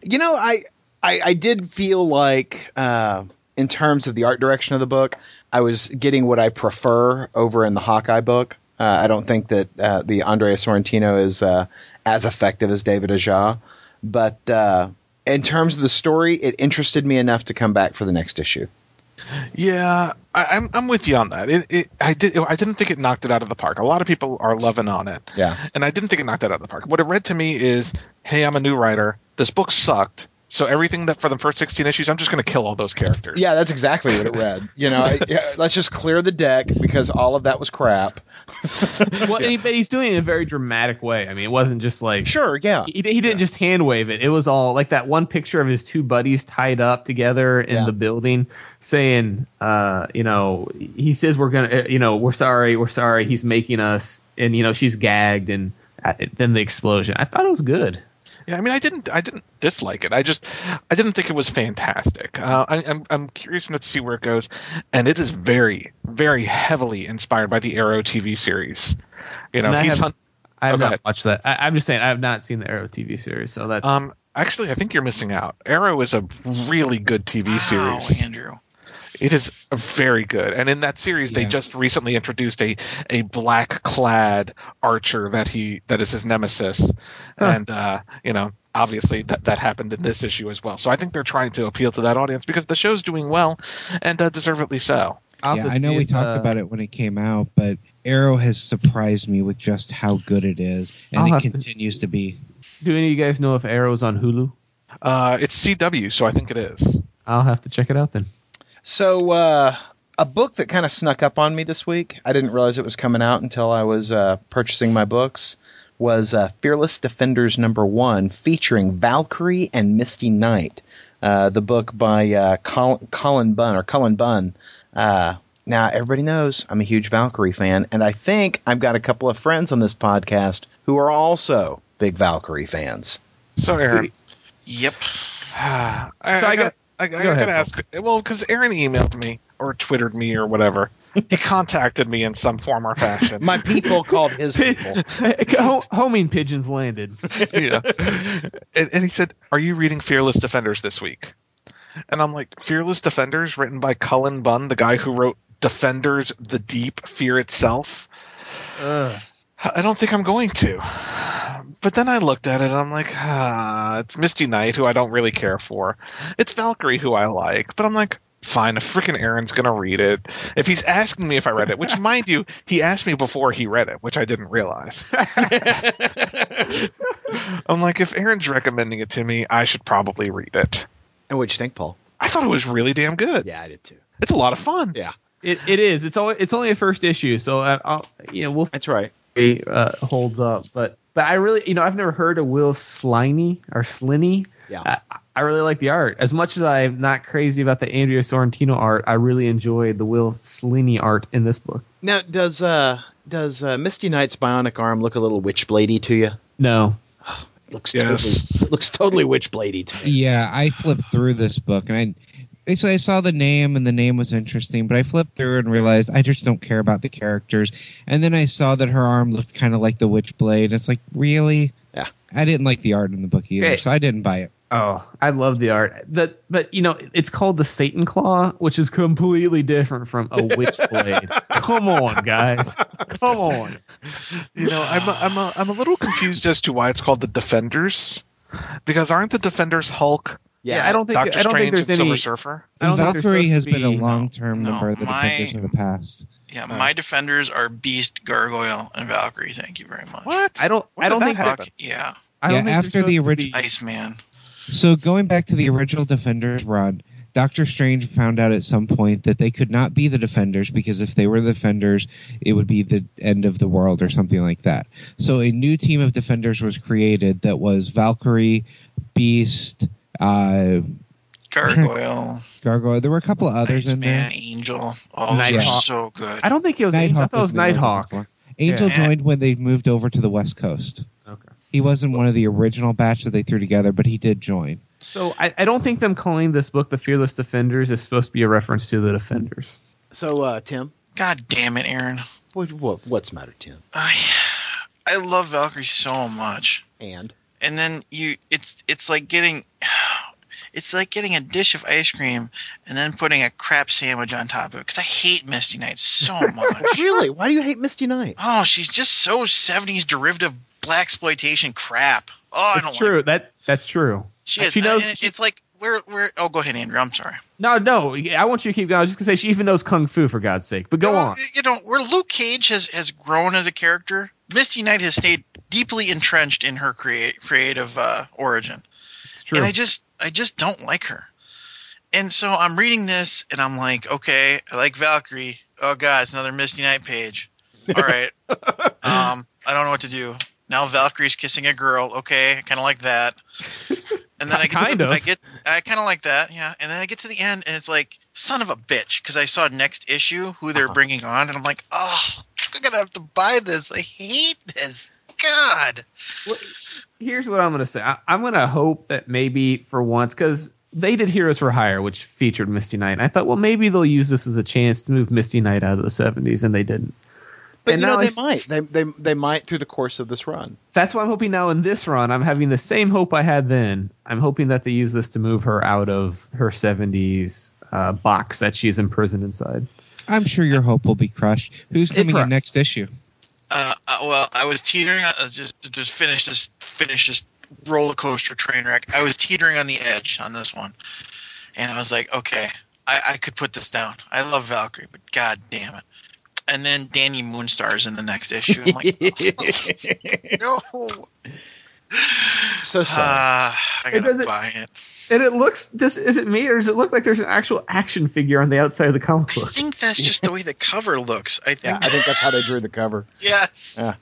S2: You know, I I, I did feel like uh, in terms of the art direction of the book, I was getting what I prefer over in the Hawkeye book. Uh, I don't think that uh, the Andrea Sorrentino is uh, as effective as David Aja, but uh, in terms of the story, it interested me enough to come back for the next issue.
S3: Yeah, I, I'm I'm with you on that. It, it I did I didn't think it knocked it out of the park. A lot of people are loving on it.
S2: Yeah.
S3: and I didn't think it knocked it out of the park. What it read to me is, hey, I'm a new writer. This book sucked. So everything that for the first 16 issues, I'm just going to kill all those characters.
S2: Yeah, that's exactly what it read. You know, I, yeah, let's just clear the deck because all of that was crap.
S5: well, and he, but he's doing it in a very dramatic way. I mean, it wasn't just like
S2: Sure, yeah.
S5: he, he didn't just hand wave it. It was all like that one picture of his two buddies tied up together in
S2: Yeah.
S5: the building, saying, uh, you know, he says we're gonna, uh, you know, we're sorry, we're sorry. He's making us, and you know, she's gagged, and uh, then the explosion. I thought it was good.
S3: Yeah, I mean, I didn't, I didn't dislike it. I just, I didn't think it was fantastic. Uh, I, I'm, I'm curious to see where it goes, and it is very, very heavily inspired by the Arrow TV series. You know,
S5: And I
S3: he's
S5: have-
S3: hun-
S5: I have
S3: Okay.
S5: not watched that. I, I'm just saying I have not seen the Arrow TV series, so that's
S3: um, actually, I think you're missing out. Arrow is a really good TV
S1: Wow,
S3: series.
S1: Andrew.
S3: It is very good, and in that series, they just recently introduced a a black clad archer that he that is his nemesis, and uh, you know obviously that that happened in this issue as well. So I think they're trying to appeal to that audience because the show's doing well, and uh, deservedly so.
S5: I'll
S4: yeah, I know we
S5: if,
S4: talked
S5: uh,
S4: about it when it came out, but Arrow has surprised me with just how good it is,
S5: I'll
S4: and it
S5: have to-
S4: continues to be.
S5: Do any of you guys know if Arrow's on Hulu?
S3: Uh, it's CW, so I think it is.
S5: I'll have to check it out then.
S2: So, uh, a book that kind of snuck up on me this week, I didn't realize it was coming out until I was uh, purchasing my books, was uh, Fearless Defenders number one, featuring Valkyrie and Misty Knight. Uh, the book by uh, Col- Colin Bunn, or Cullen Bunn. Uh, now, everybody knows I'm a huge Valkyrie fan, and I think I've got a couple of friends on this podcast who are also big Valkyrie fans.
S3: So Aaron,
S1: Yep.
S3: I,
S5: So
S3: I
S5: I
S3: got.
S5: Got-
S3: I, I
S5: go
S3: gotta
S5: ahead,
S3: ask. Well, because Aaron emailed me or twittered me or whatever. he contacted me in some form or fashion.
S2: My people called his people.
S5: Ho- homing pigeons landed.
S3: yeah. And, and he said, "Are you reading Fearless Defenders this week?" And I'm like, "Fearless Defenders, written by Cullen Bunn, the guy who wrote Defenders: The Deep, Fear Itself." I don't think I'm going to. But then I looked at it and I'm like, ah, it's Misty Knight, who I don't really care for. It's Valkyrie, who I like. But I'm like, fine, if freaking Aaron's going to read it. If he's asking me if I read it, which, mind you, he asked me before he read it, which I didn't realize. I'm like, if Aaron's recommending it to me, I should probably read it.
S2: And what'd you think, Paul?
S3: I thought it was really damn good.
S2: Yeah, I did too.
S3: It's a lot of fun.
S2: Yeah,
S5: It, it is. It's only it's only a first issue, so uh, I'll, you know we'll
S2: that's right.
S5: See uh, holds up. But but I really you know I've never heard of Will Sliney or Slinny.
S2: Yeah.
S5: I, I really like the art. As much as I'm not crazy about the Andrea Sorrentino art, I really enjoyed the Will Sliney art in this book.
S2: Now, does uh does uh, Misty Knight's bionic arm look a little witchbladey to you?
S5: No,
S2: Looks
S3: Yes.
S2: totally looks totally witchbladey to me.
S4: Yeah, I flipped through this book and I basically I saw the name and the name was interesting, but I flipped through and realized I just don't care about the characters. And then I saw that her arm looked kind of like the Witchblade. It's like, really?
S2: Yeah.
S4: I didn't like the art in the book either,
S5: Okay.
S4: so I didn't buy it.
S5: Oh, I love the art. The, but you know, it's called the Satan Claw, which is completely different from a witch blade. Come on, guys. Come on.
S3: You know, I'm a, I'm a, I'm a little confused as to why it's called the Defenders, because aren't the Defenders Hulk,
S5: Yeah, I don't think
S3: Doctor
S5: I don't think
S3: Strange,
S5: there's
S3: and
S5: any.
S3: Silver Surfer?
S5: I don't
S4: Valkyrie
S5: supposed
S4: has
S5: to
S4: been a long term
S1: No,
S4: member of the
S1: my-
S4: Defenders of the past.
S1: Yeah, uh, my defenders are Beast, Gargoyle, and Valkyrie. Thank you very much.
S3: What?
S5: I don't.
S3: When
S5: I don't think.
S3: that
S5: that-
S3: happen?
S1: Fuck, yeah.
S5: I don't
S4: Yeah,
S5: think
S4: after the
S5: original to
S4: origi-
S1: Iceman.
S4: So going back to the original Defenders run, Doctor Strange found out at some point that they could not be the Defenders because if they were the Defenders, it would be the end of the world or something like that. So a new team of Defenders was created that was Valkyrie, Beast, uh,
S1: Gargoyle,
S4: Gargoyle. There were a couple of others in there.
S1: Iceman, Angel. All those
S5: Nighthawk.
S1: so good.
S5: I don't think it was. Angel. I thought it was
S4: the name
S5: Nighthawk.
S4: Angel
S1: Yeah.
S4: joined when they moved over to the West Coast.
S5: Okay.
S4: He wasn't one of the original batch that they threw together, but he did join.
S5: So I, I don't think them calling this book the Fearless Defenders is supposed to be a reference to the Defenders.
S2: So, uh, Tim,
S1: God damn it, Aaron.
S2: what, what what's the matter, Tim?
S1: I I love Valkyrie so much.
S2: And
S1: and then you it's it's like getting It's like getting a dish of ice cream and then putting a crap sandwich on top of it. Because I hate Misty Knight so much.
S2: really? Why do you hate Misty Knight?
S1: oh, she's just so '70s derivative black exploitation crap. Oh, I
S5: It's
S1: don't
S5: true.
S1: like.
S5: that that's true.
S1: She is.
S5: She knows-
S1: and It's like where where. Oh, go ahead, Andrew. I'm sorry.
S5: No, no. I want you to keep going. I was just gonna say she even knows kung fu for God's sake. But go
S1: Well,
S5: on.
S1: You know where Luke Cage has has grown as a character. Misty Knight has stayed deeply entrenched in her create, creative uh, origin.
S5: It's true.
S1: and I just I just don't like her. And so I'm reading this and I'm like, okay, I like Valkyrie. Oh god, it's another Misty Knight page. All right. um, I don't know what to do. Now Valkyrie's kissing a girl. Okay, I kind of like that. And then I get
S5: Kind
S1: to,
S5: of.
S1: I get I kind of like that, yeah. And then I get to the end and it's like son of a bitch because I saw next issue who they're
S5: Uh-huh.
S1: bringing on and I'm like, oh, I'm gonna have to buy this. I hate this. God.
S5: Well, here's what I'm going to say. I, I'm going to hope that maybe for once, because they did Heroes for Hire, which featured Misty Knight. And I thought, well, maybe they'll use this as a chance to move Misty Knight out of the 70s, and they didn't.
S2: But
S5: And
S2: you
S5: now
S2: know
S5: I
S2: they
S5: s-
S2: might. They, they they might through the course of this run.
S5: That's why I'm hoping now in this run, I'm having the same hope I had then. I'm hoping that they use this to move her out of her 70s uh, box that she's imprisoned inside.
S4: I'm sure your hope will be crushed. Who's coming
S5: pro-
S4: in next issue?
S1: Uh, uh, well, I was teetering on uh, just to just finish this finish this roller coaster train wreck. I was teetering on the edge on this one, and I was like, okay, I, I could put this down. I love Valkyrie, but god damn it! And then Dani Moonstar's in the next issue. I'm like, no.
S2: So sad.
S1: Ah, I gotta
S5: doesn't-
S1: buy it.
S5: And it looks, does, is it me, or does it look like there's an actual action figure on the outside of the comic book?
S1: I think that's just the way the cover looks. I think.
S2: yeah, I think that's how they drew the cover.
S1: yes.
S2: Yeah.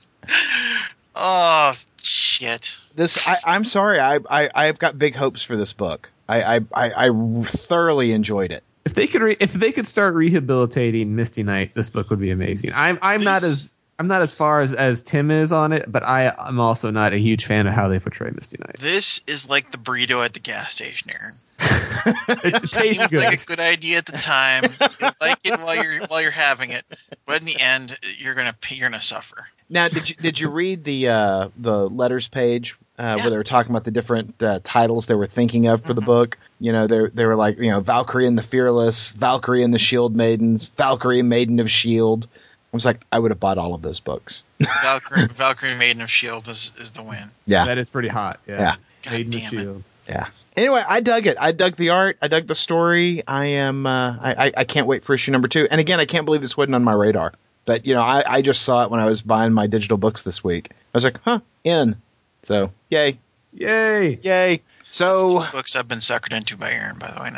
S1: Oh shit.
S2: This I, I'm sorry. I, I I've got big hopes for this book. I I, I, I thoroughly enjoyed it.
S5: If they could, re- if they could start rehabilitating Misty Knight, this book would be amazing. I'm, I'm not as, I'm not as far as, as Tim is on it, but I, I'm also not a huge fan of how they portray Misty Knight.
S1: This is like the burrito at the gas station, Aaron.
S5: It tastes
S1: Seems
S5: good.
S1: like a good idea at the time. You like it while you're while you're having it, but in the end, you're gonna you're gonna suffer.
S2: Now, did you did you read the uh, the letters page uh,
S1: Yeah.
S2: where they were talking about the different uh, titles they were thinking of for the
S1: Mhm.
S2: book? You know, they they were like, you know, Valkyrie and the Fearless, Valkyrie and the Shield Maidens, Valkyrie Maiden of Shield. I was like, I would have bought all of those books.
S1: Valkyrie, Valkyrie Maiden of Shield is, is the win.
S2: Yeah,
S5: That is pretty hot. Yeah.
S2: Yeah.
S1: God
S5: Maiden of
S1: damn it.
S5: Shield.
S2: yeah. Anyway, I dug it. I dug the art. I dug the story. I am. Uh, I, I I can't wait for issue number two. And again, I can't believe this wasn't on my radar. But you know, I, I just saw it when I was buying my digital books this week. I was like, huh, in. So yay,
S5: Yay.
S2: yay. So
S1: Two books I've been suckered into by Aaron, by the way.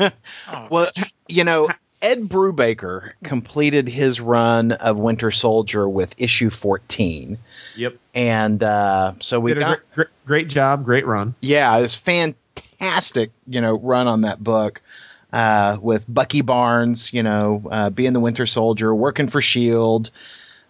S1: Now, oh,
S2: Well, you know, Ed Brubaker completed his run of Winter Soldier with issue 14.
S5: Yep.
S2: And uh, so we
S5: Did a
S2: got,
S5: great, great, great job. Great run.
S2: yeah, it was fantastic, you know, run on that book uh, with Bucky Barnes, you know, uh, being the Winter Soldier, working for S.H.I.E.L.D.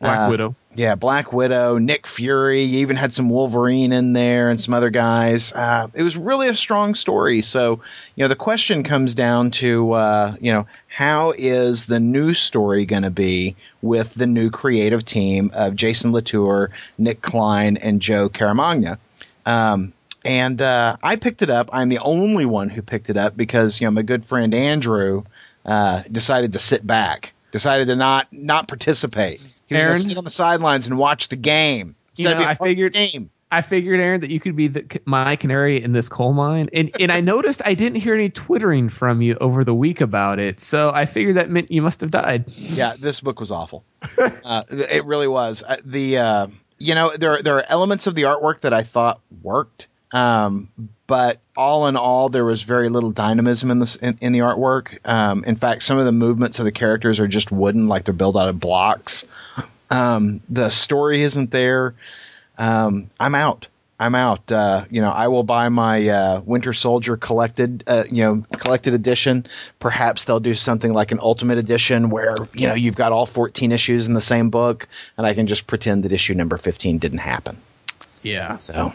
S5: Black
S2: Uh,
S5: Widow.
S2: Yeah, Black Widow, Nick Fury, you even had some Wolverine in there and some other guys. Uh, it was really a strong story. So, you know, the question comes down to, uh, you know, how is the new story going to be with the new creative team of Jason Latour, Nic Klein, and Joe Caramagna? Um, and uh, I picked it up. I'm the only one who picked it up because, you know, my good friend Andrew uh, decided to sit back, decided to not not participate. He was
S5: Aaron?
S2: sit on the sidelines and watch the game.
S5: You know, I
S2: part of the
S5: figured-
S2: team.
S5: I figured, Aaron, that you could be the, my canary in this coal mine, and and I noticed I didn't hear any twittering from you over the week about it. So I figured that meant you must have died.
S2: Yeah, this book was awful. uh, it really was. Uh, the uh, you know there there are elements of the artwork that I thought worked, um, but all in all, there was very little dynamism in this in, in the artwork. Um, in fact, some of the movements of the characters are just wooden, like they're built out of blocks. Um, the story isn't there. Um, I'm out. I'm out. Uh, you know, I will buy my uh, Winter Soldier collected, uh, you know, collected edition. Perhaps they'll do something like an Ultimate Edition where you know you've got all 14 issues in the same book, and I can just pretend that issue number 15 didn't happen.
S5: Yeah.
S2: So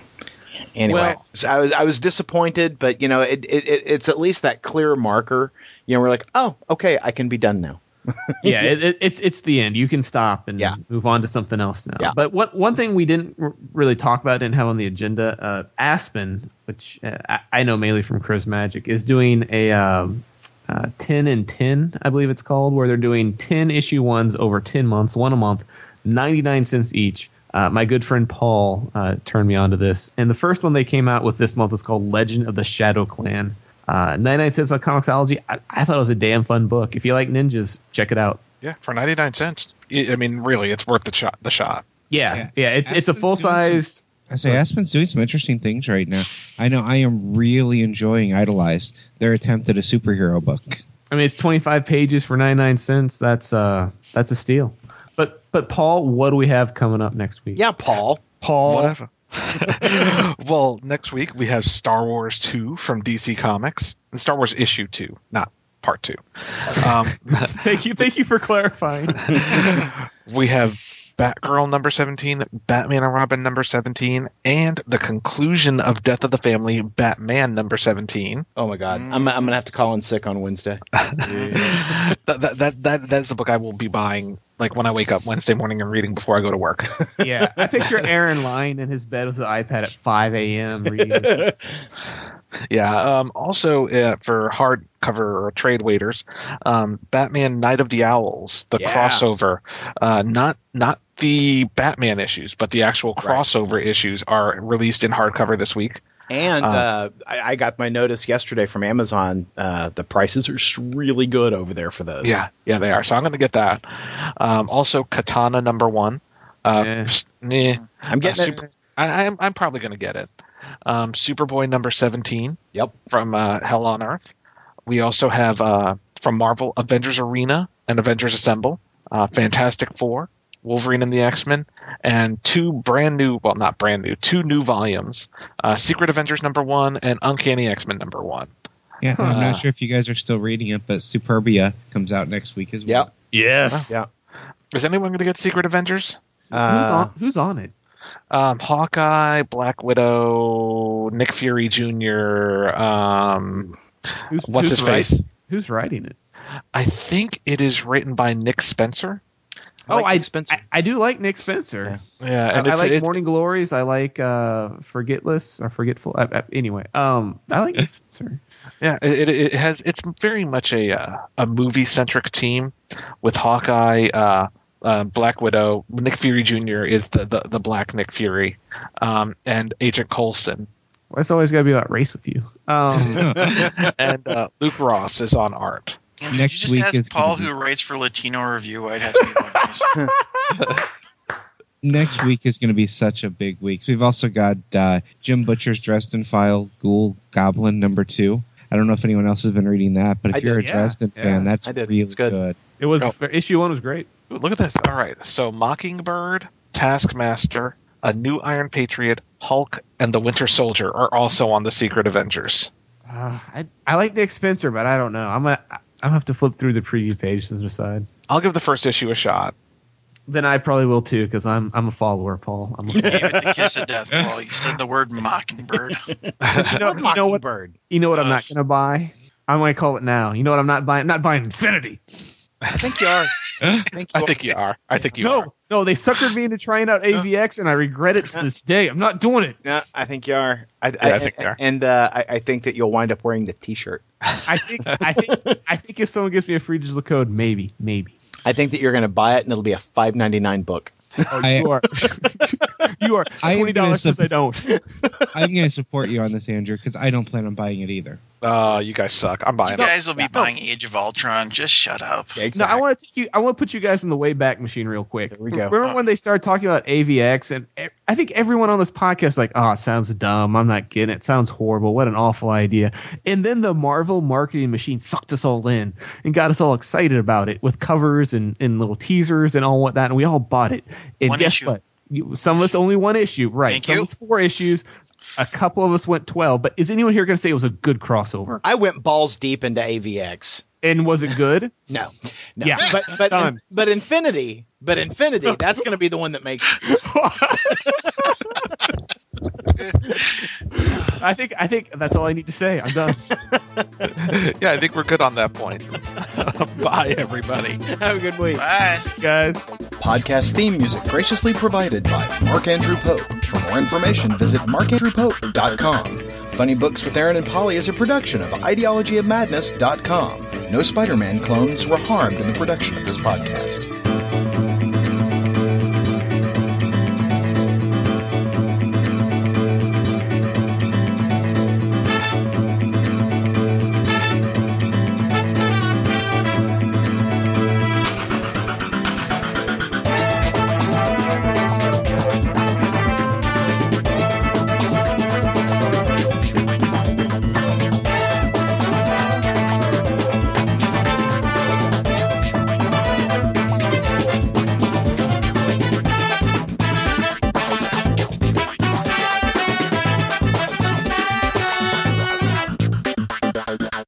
S2: anyway,
S5: Well-
S2: so I was I was disappointed, but you know, it, it, it it's at least that clear marker. You know, we're like, oh, okay, I can be done now.
S5: yeah, it, it, it's it's the end. You can stop and
S2: Yeah.
S5: move on to something else now.
S2: Yeah.
S5: But one one thing we didn't r- really talk about, didn't have on the agenda, uh, Aspen, which uh, I, I know mainly from Chris Magic, is doing a um, uh, ten and ten, I believe it's called, where they're doing ten issue ones over ten months, one a month, ninety nine cents each. Uh, my good friend Paul uh, turned me on to this, and the first one they came out with this month was called Legend of the Shadow Clan. Uh, 99 cents on Comixology. I, I thought it was a damn fun book. If you like ninjas, check it out.
S3: Yeah, for 99 cents. I I mean, really, it's worth the shot. The shot.
S5: Yeah,
S4: Yeah.
S5: yeah. it's it's a full sized.
S4: I say Aspen's doing some interesting things right now. I know I am really enjoying Idolized, their attempt at a superhero book.
S5: I mean, it's 25 pages for 99 cents. That's uh that's a steal. But but Paul, what do we have coming up next week?
S2: Yeah, Paul.
S5: Paul.
S3: Whatever. well, next week we have Star Wars 2 from DC Comics. And Star Wars issue 2, not part 2. Um,
S5: Thank you, thank you for clarifying.
S3: we have Batgirl number 17, Batman and Robin number 17, and the conclusion of Death of the Family, Batman number 17.
S2: Oh my God, mm. I'm I'm gonna have to call in sick on Wednesday.
S3: that, that, that, that, that's the book I will be buying like when I wake up Wednesday morning and reading before I go to work.
S5: yeah, I picture Aaron lying in his bed with an iPad at 5 a.m. reading.
S3: Yeah. Um, also, uh, for hardcover or trade waiters, um, Batman: Night of the Owls, the
S2: Yeah.
S3: crossover, uh, not not the Batman issues, but the actual crossover issues are released in hardcover this week.
S2: And
S3: Uh,
S2: uh, I, I got my notice yesterday from Amazon. Uh, the prices are really good over there for those.
S3: Yeah, yeah, they are. So I'm going to get that. Um, also, Katana number one. Uh,
S5: Yeah.
S3: eh,
S2: I'm getting
S3: uh,
S2: it.
S3: super, I, I'm I'm probably going to get it. Um, Superboy number 17.
S2: Yep.
S3: from uh, H'El on Earth. We also have uh, from Marvel Avengers Arena and Avengers Assemble, uh, Fantastic Four, Wolverine and the X Men, and two brand new, well, not brand new, two new volumes uh, Secret Avengers number one and Uncanny X Men number one.
S4: Yeah, I'm
S3: Uh.
S4: not sure if you guys are still reading it, but Superbia comes out next week as well.
S2: Yep.
S5: yes.
S2: Yeah.
S3: Is anyone going to get Secret Avengers?
S5: who's
S2: Uh,
S5: on? Who's on it?
S3: Um, Hawkeye, Black Widow, Nick Fury Jr., um,
S5: Who's,
S3: what's
S5: who's
S3: his face?
S5: writing- Who's writing it?
S3: I think it is written by Nick Spencer.
S5: oh,
S2: like
S5: I,
S2: Nick Spencer.
S5: I I do like Nick Spencer.
S3: Yeah,
S5: I,
S3: and
S5: I
S3: it's,
S5: like
S3: it's,
S5: Morning Glories. I like uh, Forgetless or Forgetful. Uh, uh, anyway, um, I like Nick Spencer.
S3: Yeah, it, it, it has. It's very much a uh, a movie centric team with Hawkeye, uh, uh, Black Widow, Nick Fury Jr. is the the, the Black Nick Fury, um, and Agent Coulson,
S5: Why it's always got to be about race with you? Um,
S3: and uh, Luke Ross is on art.
S1: And Could
S4: Next
S1: you just
S4: week
S1: ask
S4: is gonna
S1: Paul
S4: be-
S1: who writes for Latino Review? I'd have to be one of those.
S4: Next week is going to be such a big week. We've also got uh, Jim Butcher's Dresden File, Ghoul Goblin number two. I don't know if anyone else has been reading that, but if
S2: I
S4: you're
S2: did,
S4: a
S5: yeah.
S4: Dresden
S5: Yeah,
S4: fan, that's really
S2: It's good.
S4: good.
S5: It was
S3: Oh.
S5: issue one was great.
S3: Ooh, Look at this. All right, so Mockingbird, Taskmaster, a new Iron Patriot, Hulk, and the Winter Soldier are also on the Secret Avengers.
S5: Uh, I I like Nick Spencer, but I don't know. I'm gonna I'm gonna have to flip through the preview pages and decide.
S3: I'll give the first issue a shot.
S5: Then I probably will too, because I'm I'm a follower, Paul. I'm a
S1: Gave it the kiss of death, Paul. You said the word mockingbird.
S5: you know, you know what?
S2: Mockingbird.
S5: You know what? I'm not gonna buy. I might call it now. You know what? I'm not buying. I'm not buying Infinity.
S2: I think you are. I think
S3: I
S2: you
S3: think you are. I think you
S5: no,
S3: are.
S5: no, they suckered me into trying out AVX, and I regret it to this day. I'm not doing it.
S2: No, I think you are. I,
S3: I think you are.
S2: And uh, I, I think that you'll wind up wearing the T-shirt.
S5: I think, I think, I think if someone gives me a free digital code, maybe, maybe.
S2: I think that you're going to buy it, and it'll be a five ninety nine book.
S5: Oh,
S4: I-
S5: you are, you are.
S4: I am
S5: Twenty dollars
S4: gonna
S5: I don't.
S4: I'm going to support you on this, Andrew, because I don't plan on buying it either.
S3: Uh, you guys suck. I'm buying it.
S1: You guys will be buying Age of Ultron. Just shut up.
S5: No, I want to take you. I want to put you guys in the way back machine real quick.
S2: There we go.
S5: Remember when they started talking about AVX, and I think everyone on this podcast is like, "Oh, it sounds dumb. I'm not getting it. Sounds horrible. What an awful idea." And then the Marvel marketing machine sucked us all in and got us all excited about it with covers and, and little teasers and all what that, and we all bought it. And
S1: One
S5: guess
S1: issue.
S5: what? You, some of us only one issue, right?
S1: Thank
S5: some
S1: you.
S5: of us four issues. A couple of us went twelve. But is anyone here going to say it was a good crossover?
S2: I went balls deep into AVX.
S5: And was it good?
S2: No, no.
S5: Yeah.
S2: but but but Infinity, but Infinity, that's going to be the one that makes.
S5: I think I think that's all I need to say. I'm done.
S3: yeah, I think we're good on that point. Bye, everybody.
S5: Have a good week,
S1: Bye.
S5: guys.
S2: Podcast theme music graciously provided by Mark Andrew Pope. For more information, visit markandrewpope.com. Funny Books with Aaron and Polly is a production of ideologyofmadness.com. No Spider Man clones were harmed in the production of this podcast.